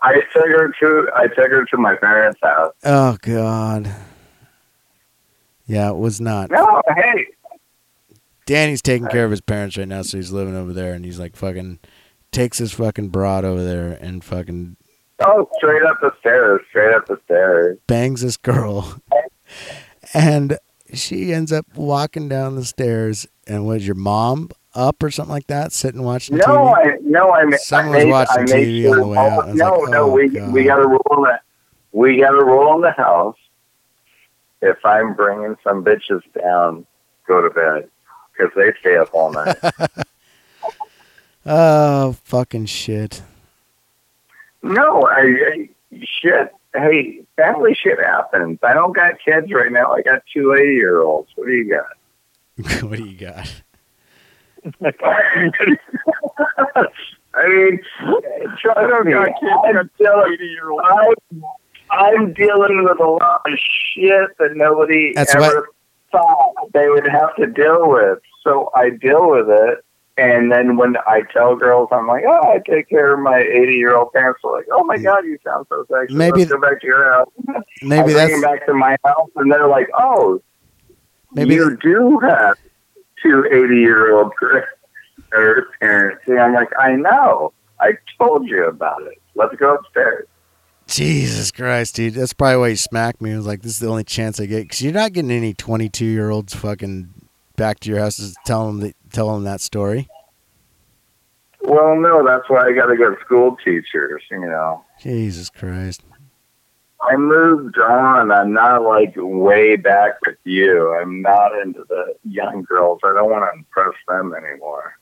I took her to I took her to my parents' house. oh God! Yeah, it was not. No, hey, Danny's taking care of his parents right now, so he's living over there, and he's like fucking takes his fucking broad over there and fucking oh, straight up the stairs, straight up the stairs. bangs this girl, and she ends up walking down the stairs. And was your mom up or something like that, sitting watching No, TV? I no, I, Someone I was watching I TV sure on the way all- out. No, like, no, oh, we God. we got a rule in the we got a rule in the house. If I'm bringing some bitches down, go to bed because they stay up all night. Oh fucking shit! no, I, I shit. Hey, family shit happens. I don't got kids right now. I got two 80 year olds. What do you got? what do you got? I mean, trust me, I'm dealing, I'm, I'm dealing with a lot of shit that nobody That's ever thought they would have to deal with. So I deal with it. And then when I tell girls, I'm like, oh, I take care of my 80 year old parents. They're like, oh my God, you sound so sexy. Maybe- Let's go back to your house. Maybe that's back to my house, and they're like, oh, maybe you do have two 80 year old parents. And I'm like, I know. I told you about it. Let's go upstairs. Jesus Christ, dude. That's probably why he smacked me. It was like, this is the only chance I get. Because you're not getting any 22 year olds fucking back to your houses telling them, that, tell them that story. Well, no, that's why I got to get school teachers, you know. Jesus Christ. I moved on. I'm not like way back with you. I'm not into the young girls. I don't want to impress them anymore.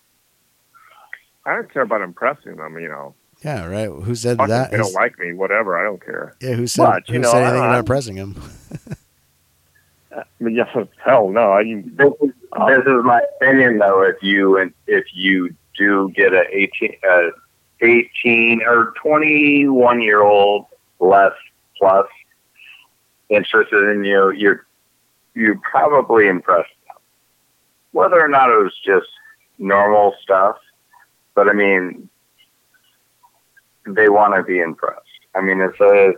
I don't care about impressing them, you know. Yeah, right. Who said Fuck that? they don't like me, whatever, I don't care. yeah, who said, But, you who know, said I- anything I- about impressing him? But yeah, hell no. I, This is, this is my opinion, though. If you and if you do get a eighteen, uh, eighteen or twenty one year old less plus interested in you, you're you probably impressed them. Whether or not it was just normal stuff, but I mean, they want to be impressed. I mean, it's a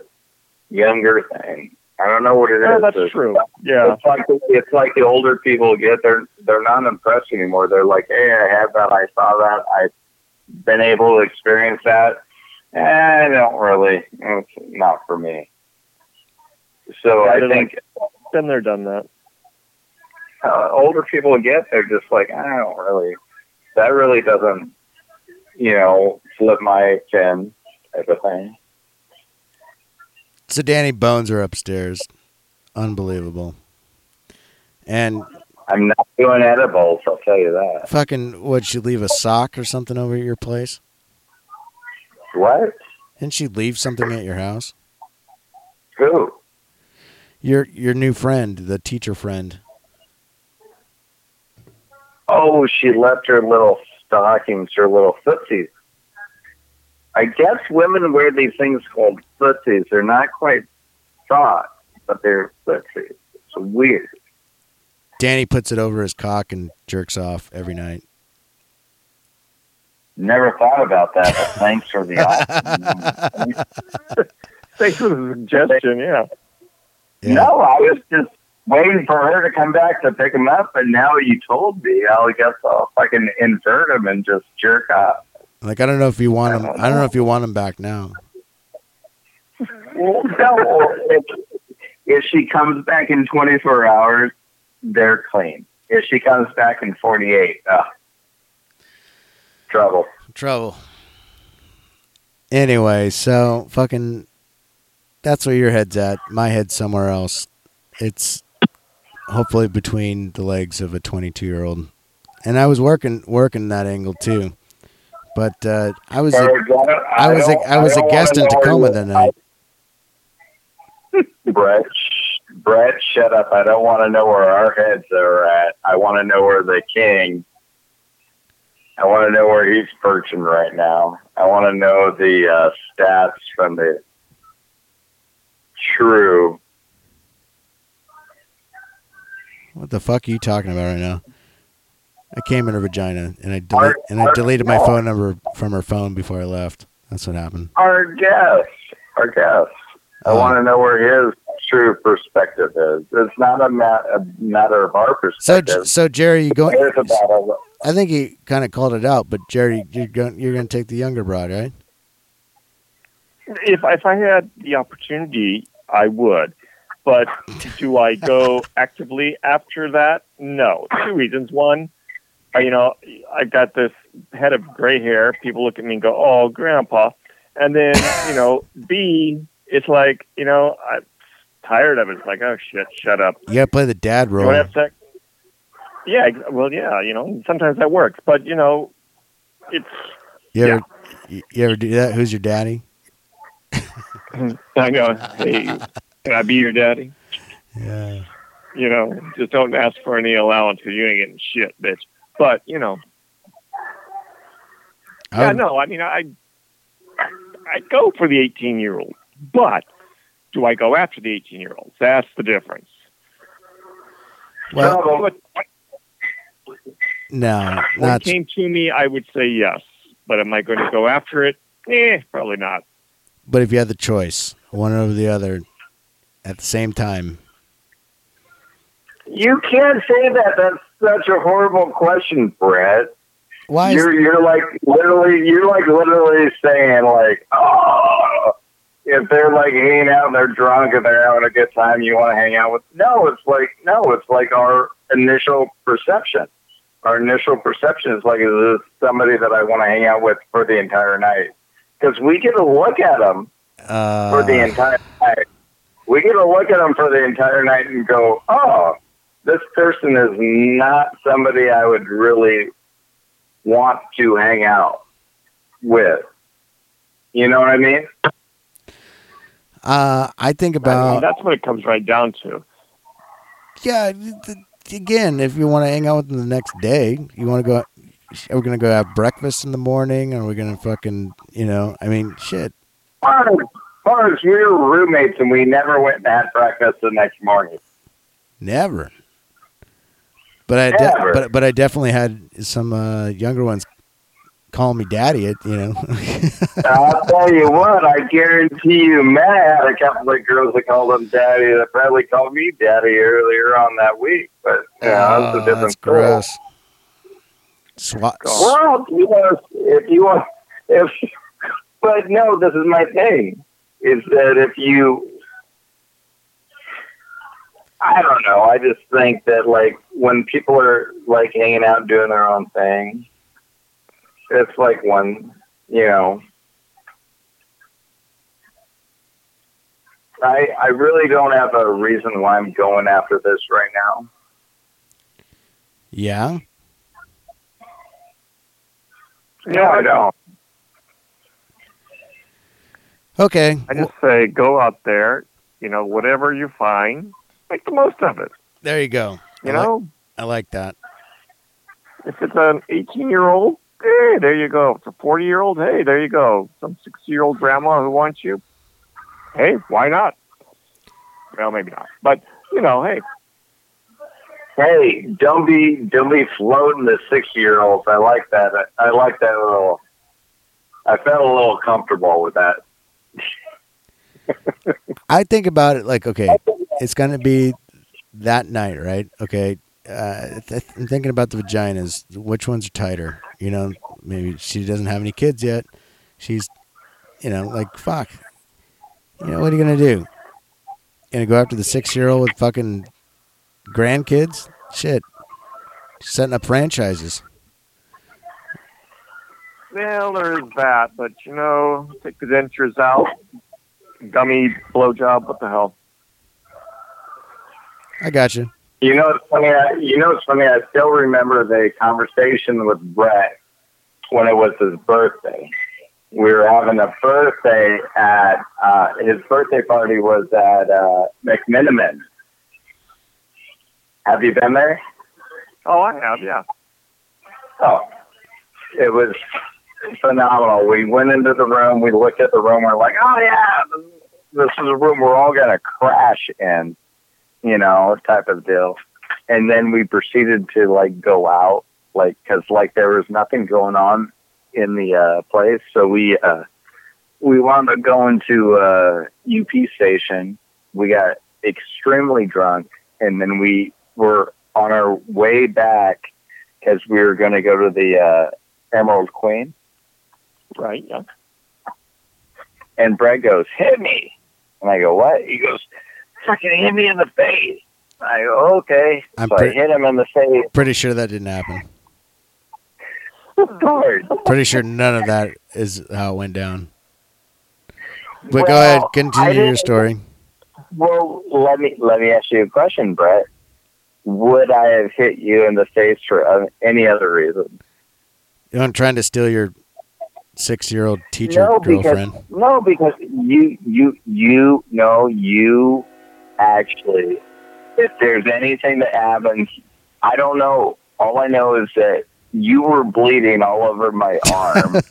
younger thing. I don't know what it is. yeah, that's It's- true. Yeah. it's like it's like the older people get they're they're not impressed anymore. They're like, hey, I have that, I saw that, I've been able to experience that. Eh, I don't really. It's not for me. So Yeah, I think Been there, done that. uh, older people get they're just like, I don't really. That really doesn't, you know, flip my fin type of thing. So Danny Bones are upstairs. Unbelievable. And I'm not doing edibles. I'll tell you that. fucking, would she leave a sock or something over at your place? What? Didn't she leave something at your house? Who? Your your new friend, the teacher friend. Oh, she left her little stockings, her little footsies. I guess women wear these things called footsies. They're not quite socks, but they're footsies. It's weird. Danny puts it over his cock and jerks off every night. Never thought about that, but thanks for the offer. Thanks for the suggestion. Yeah. Yeah. No, I was just waiting for her to come back to pick him up, and now you told me. I guess I'll fucking invert him and just jerk off. Like I don't know if you want him. I don't know if you want him back now. Well, no, if, if she comes back in 24 hours, they're clean. If she comes back in 48, uh, trouble. Trouble. Anyway, so fucking that's where your head's at. My head's somewhere else. It's hopefully between the legs of a 22 year old. And I was working working that angle too. But uh, I was a, I was a, I was a guest in Tacoma that night. Brett, Brett, shut up. I don't want to know where our heads are at. I want to know where the king. I want to know where he's perching right now. I want to know the uh, stats from the true. What the fuck are you talking about right now? I came in her vagina and I dele- Art- and I art- deleted my phone number from her phone before I left. That's what happened. Our guest, our guest. I um, Oh. want to know where his true perspective is. It's not a, ma- a matter of our So perspective. so so Jerry, you going? it's about a, I think he kind of called it out, but Jerry, you're going you're going to take the younger broad, right? If if I had the opportunity, I would. But do I go actively after that? No. Two reasons. One, you know, I've got this head of gray hair. People look at me and go, "Oh, grandpa," and then you know, B, it's like you know, I'm tired of it. It's like, oh shit, shut up. You got to play the dad role. want to have sex? Yeah, well, yeah, you know, sometimes that works, but you know, it's You ever you you ever do that? Who's your daddy? I go, hey, can I be your daddy? Yeah. You know, just don't ask for any allowance because you ain't getting shit, bitch. But you know, I yeah, no, I mean, I I go for the eighteen year old, but do I go after the eighteen year olds? That's the difference. Well, trouble. But no, when not it came to me, I would say yes. But am I going to go after it? Eh, probably not. but if you had the choice, one over the other at the same time. You can't say that. That's such a horrible question, Brett. Why You're you're like literally you're like literally saying like oh! If they're like hanging out and they're drunk and they're having a good time you want to hang out with no it's like no it's like our initial perception. Our initial perception is like is this somebody that I want to hang out with for the entire night? Because we get to look at them uh, for the entire night. We get to look at them for the entire night and go oh this person is not somebody I would really want to hang out with. You know what I mean? uh, I think I mean, about that's what it comes right down to. yeah. th- Again, if you want to hang out with them the next day, you want to go. Are we gonna go have breakfast in the morning? Or are we gonna fucking, you know? I mean, shit. Far as, far as we were roommates and we never went and had breakfast the next morning. Never. But I, de- but but I definitely had some uh, younger ones call me daddy. It you know. I'll tell you what, I guarantee you, Matt had a couple of girls that called him daddy that probably called me daddy earlier on that week. But you know, that's a Oh, different that's story. gross. Swat. Well, you know, if you want, if, but no, this is my thing, is that if you, I don't know, I just think that like when people are like hanging out doing their own thing, it's like one, you know, I I really don't have a reason why I'm going after this right now. Yeah. No, I don't. Okay. I just say go out there, you know, whatever you find, make the most of it. there you go. You I like- know, I like that. if it's an 18 year old, hey, there you go. If it's a 40 year old, hey, there you go. Some 60 year old grandma who wants you, hey, why not? Well, maybe not, but you know, hey, Hey, don't be don't be floating the 60 year olds. I like that. I, I like that a little. I felt a little comfortable with that. I think about it like, okay, it's gonna be that night, right? Okay. Uh, th- I'm thinking about the vaginas. Which ones are tighter? You know, maybe she doesn't have any kids yet. She's, you know, like fuck. You know what are you gonna do? Gonna go after the six year old with fucking grandkids? Shit. Setting up franchises. well, there's that, but you know, take the dentures out, gummy blowjob, what the hell? I got you. You know, it's funny. I, you know, it's funny. I still remember the conversation with Brett when it was his birthday. We were having a birthday at uh, his birthday party was at uh, McMenamin. Have you been there? Oh, I have, yeah. Oh, it was phenomenal. We went into the room, we looked at the room, we're like, oh yeah, this is a room we're all gonna crash in, you know, type of deal. And then we proceeded to like go out, like, cause like there was nothing going on in the uh, place, so we uh, we wound up going to uh, UP station. We got extremely drunk, and then we were on our way back because we were going to go to the uh, Emerald Queen. Right, yeah. And Brett goes, hit me. And I go, what? He goes, fucking hit me in the face. I go, okay. I'm so I hit him in the face Pretty sure that didn't happen. hard. Pretty sure none of that is how it went down. But go ahead, continue your story. Well, let me let me ask you a question, Brett. Would I have hit you in the face for uh, any other reason? You know, I'm trying to steal your six-year-old teacher no, girlfriend. because no, because you you you know you actually. If there's anything that happens, I don't know. All I know is that you were bleeding all over my arm,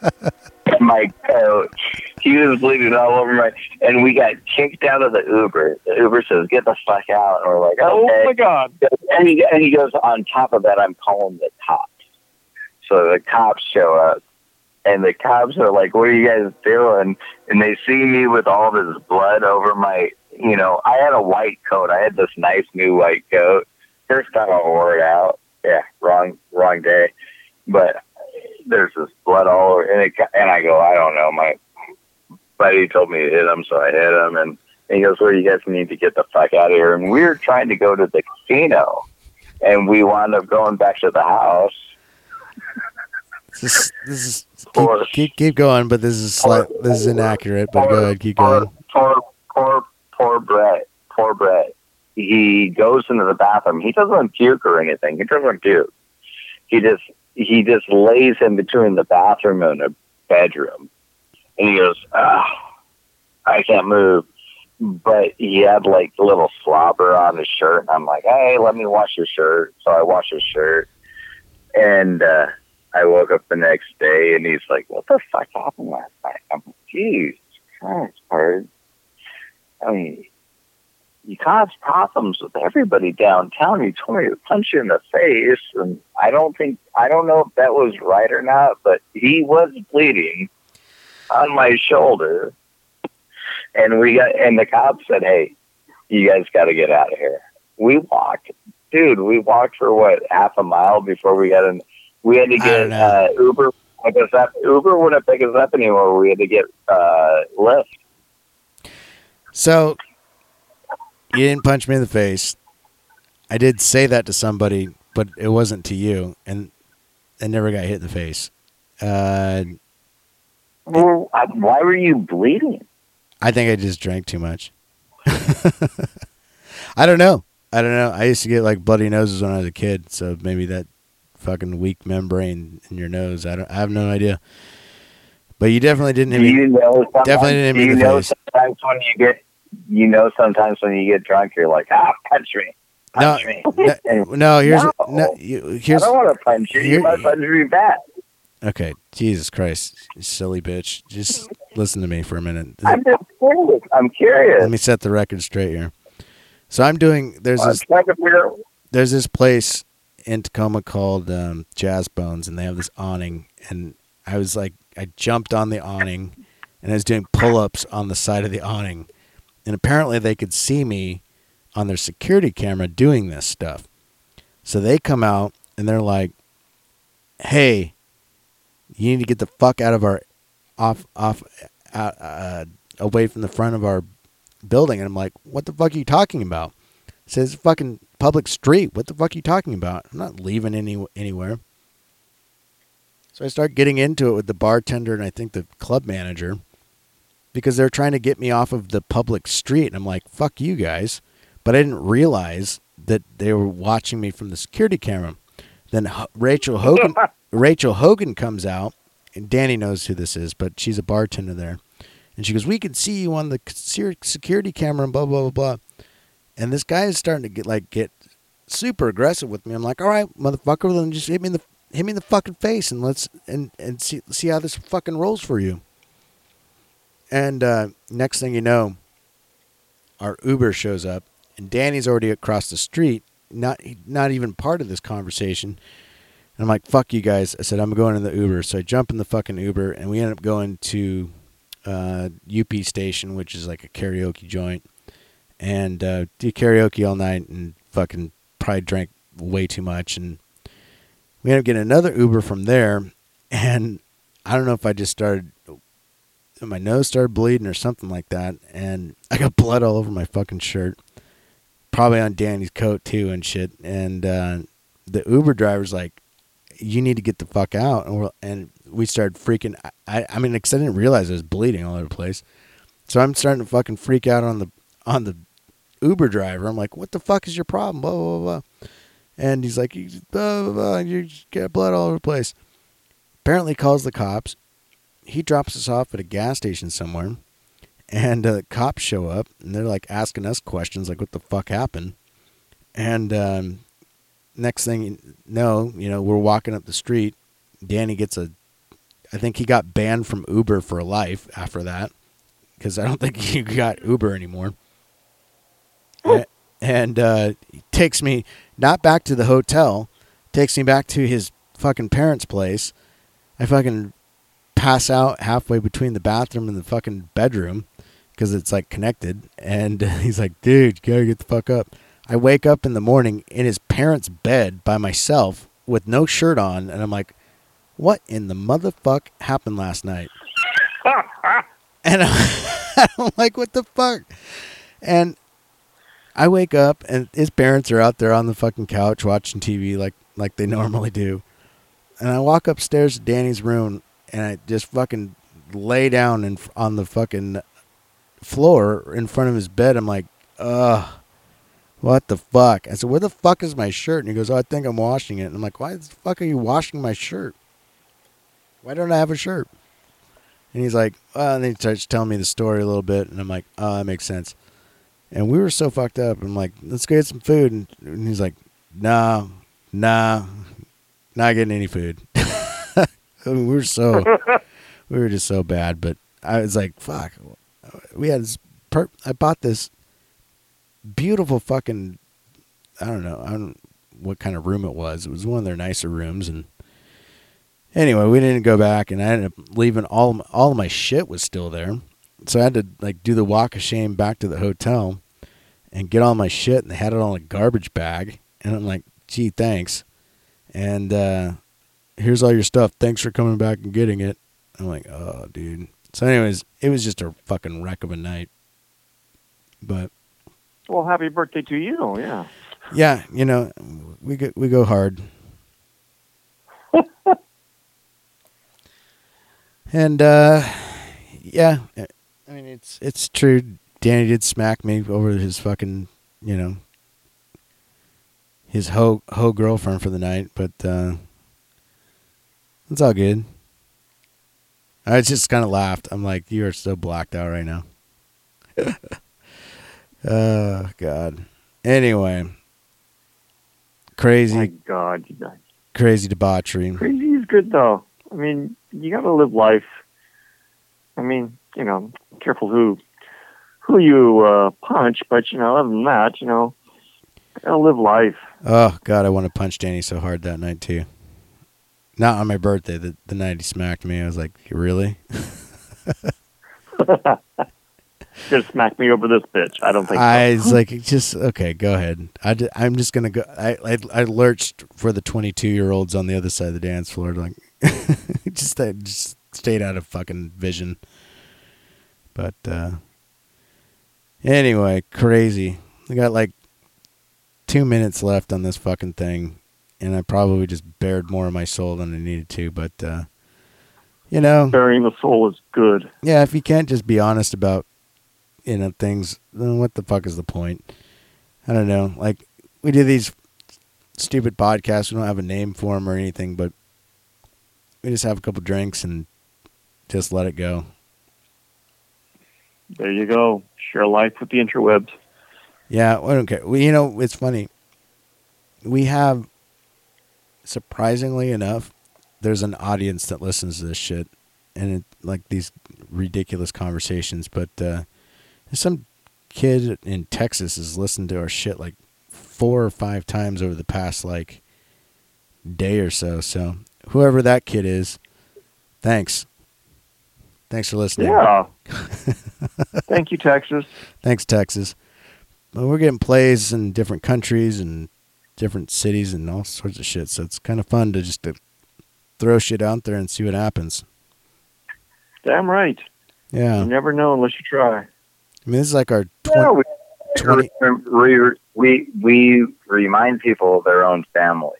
my coat. He was bleeding all over my, and we got kicked out of the Uber. The Uber says, "Get the fuck out," and we're like, Oh my God! and he and he goes on top of that i'm calling the cops so the cops show up and the cops are like what are you guys doing and they see me with all this blood over my you know i had a white coat i had this nice new white coat first time i wore it out yeah wrong wrong day but there's this blood all over and it and i go i don't know my buddy told me to hit him so i hit him and and he goes, well, you guys need to get the fuck out of here. And we were trying to go to the casino. And we wound up going back to the house. This is, this is keep, keep keep going, but this is slight, this is inaccurate. But go ahead, keep going. Poor, poor, poor Brett. Poor Brett. He goes into the bathroom. He doesn't puke or anything. He doesn't puke. He just he just lays in between the bathroom and the bedroom, and he goes, "Ah, I can't move." but he had like a little slobber on his shirt. And I'm like, hey, let me wash your shirt. So I wash his shirt. And uh, I woke up the next day and he's like, what the fuck happened last night? I'm like, Jesus Christ. I mean, you cause problems with everybody downtown. You told me to punch you in the face. And I don't think, I don't know if that was right or not, but he was bleeding on my shoulder and we got and the cops said, "Hey, you guys got to get out of here." We walked, dude. We walked for what half a mile before we got in. We had to get uh, Uber. Pick us up. Uber wouldn't pick us up anymore. We had to get uh, Lyft. So you didn't punch me in the face. I did say that to somebody, but it wasn't to you, and I never got hit in the face. Uh, well, why were you bleeding? I think I just drank too much. I don't know. I don't know. I used to get like bloody noses when I was a kid, so maybe that fucking weak membrane in your nose. I don't. I have no idea. But you definitely didn't hit me. You know, definitely didn't hit me you know face. sometimes when you get, you know, sometimes when you get drunk, you're like, ah, punch me. No, me. no, no. Here's No. no. You, I here's don't want to punch you. You might punch me back. okay. Jesus Christ, you silly bitch. Just listen to me for a minute. I'm just curious. I'm curious. Let me set the record straight here. So I'm doing. There's I'm this to figure there's this place in Tacoma called um, Jazz Bones, and they have this awning. And I was like, I jumped on the awning, and I was doing pull-ups on the side of the awning, and apparently they could see me on their security camera doing this stuff. So they come out and they're like, "Hey, you need to get the fuck out of our off off uh, uh, away from the front of our building." And I'm like, "What the fuck are you talking about?" It says fucking public street. What the fuck are you talking about? I'm not leaving any anywhere. So I start getting into it with the bartender and I think the club manager because they're trying to get me off of the public street and I'm like, "Fuck you guys." But I didn't realize that they were watching me from the security camera. Then Rachel Hogan Rachel Hogan comes out and Danny knows who this is, but she's a bartender there. And she goes, "We can see you on the security camera and blah blah blah blah." And this guy is starting to get like get super aggressive with me. I'm like, all right, motherfucker, then just hit me in the hit me in the fucking face and let's and and see see how this fucking rolls for you. And uh, next thing you know, our Uber shows up, and Danny's already across the street, not not even part of this conversation. And I'm like, fuck you guys. I said I'm going in the Uber, so I jump in the fucking Uber, and we end up going to uh, UP station, which is like a karaoke joint and uh, do karaoke all night and fucking probably drank way too much and we ended up getting another Uber from there and I don't know if I just started my nose started bleeding or something like that and I got blood all over my fucking shirt probably on Danny's coat too and shit and uh, the Uber driver's like you need to get the fuck out and, we're, and we started freaking I, I mean 'cause I didn't realize I was bleeding all over the place so I'm starting to fucking freak out on the on the Uber driver. I'm like, what the fuck is your problem? Blah blah blah. And he's like, you- blah blah blah. You just got blood all over the place. Apparently, calls the cops. He drops us off at a gas station somewhere, and uh, cops show up and they're like asking us questions like, what the fuck happened? And um, next thing you know, you know, we're walking up the street. Danny gets a, I think he got banned from Uber for life after that, because I don't think he got Uber anymore. And uh, he takes me not back to the hotel, takes me back to his fucking parents' place. I fucking pass out halfway between the bathroom and the fucking bedroom because it's like connected. And he's like, dude, you gotta get the fuck up. I wake up in the morning in his parents' bed by myself with no shirt on. And I'm like, what in the motherfuck happened last night? and I'm like, what the fuck? And I wake up and his parents are out there on the fucking couch watching TV like like they normally do. And I walk upstairs to Danny's room and I just fucking lay down in, on the fucking floor in front of his bed. I'm like, ugh, what the fuck? I said, where the fuck is my shirt? And he goes, oh, I think I'm washing it. And I'm like, why the fuck are you washing my shirt? Why don't I have a shirt? And he's like, oh, and he starts telling me the story a little bit. And I'm like, oh, that makes sense. And we were so fucked up. I'm like, let's go get some food. And, he's like, nah, nah, not getting any food. I mean, we were so, we were just so bad. But I was like, fuck. We had this, per- I bought this beautiful fucking, I don't know, I don't what kind of room it was. It was one of their nicer rooms. And anyway, we didn't go back. And I ended up leaving all, all of my shit was still there so I had to like do the walk of shame back to the hotel and get all my shit and they had it all in a garbage bag and I'm like, gee, thanks. And uh here's all your stuff. Thanks for coming back and getting it. I'm like, oh dude. So anyways, it was just a fucking wreck of a night. But Well, happy birthday to you, yeah. yeah, you know, we go we go hard. and uh yeah, I mean, it's it's true. Danny did smack me over his fucking, you know, his hoe hoe girlfriend for the night, but uh, it's all good. I just kind of laughed. I'm like, you are so blacked out right now. oh God. Anyway, crazy. My God, you guys. Crazy debauchery. Crazy is good though. I mean, you got to live life. I mean, you know, careful who who you uh, punch, but you know, other than that, you know, gotta live life. Oh God, I want to punch Danny so hard that night too. Not on my birthday, the the night he smacked me. I was like, really? just smack me over this bitch. I don't think. I so. was like, just okay, go ahead. I am just gonna go. I, I I lurched for the 22 year olds on the other side of the dance floor, like just I just stayed out of fucking vision. But uh, anyway, crazy. I got like two minutes left on this fucking thing, and I probably just bared more of my soul than I needed to. But uh, you know, burying the soul is good. Yeah, if you can't just be honest about you know things, then what the fuck is the point? I don't know. Like we do these stupid podcasts. We don't have a name for them or anything, but we just have a couple drinks and just let it go. There you go. Share life with the interwebs. Yeah, I don't care. Well, you know, it's funny. We have, surprisingly enough, there's an audience that listens to this shit, and it, like these ridiculous conversations. But uh, some kid in Texas has listened to our shit like four or five times over the past like day or so. So whoever that kid is, thanks. Thanks for listening. Yeah. Thank you, Texas. Thanks, Texas. Well, we're getting plays in different countries and different cities and all sorts of shit. So it's kind of fun to just to throw shit out there and see what happens. Damn right. Yeah. You never know unless you try. I mean, this is like our 20, Yeah, we, 20 we, we, we remind people of their own family.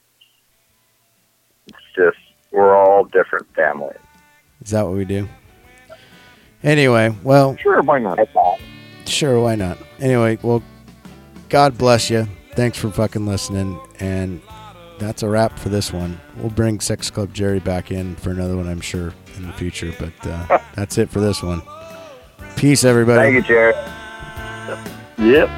It's just, we're all different families. Is that what we do? Anyway, well, Sure, why not? sure, why not? Anyway, well, God bless you. Thanks for fucking listening. And that's a wrap for this one. We'll bring Sex Club Jerry back in for another one, I'm sure, in the future. But uh, that's it for this one. Peace, everybody. Thank you, Jerry. Yep.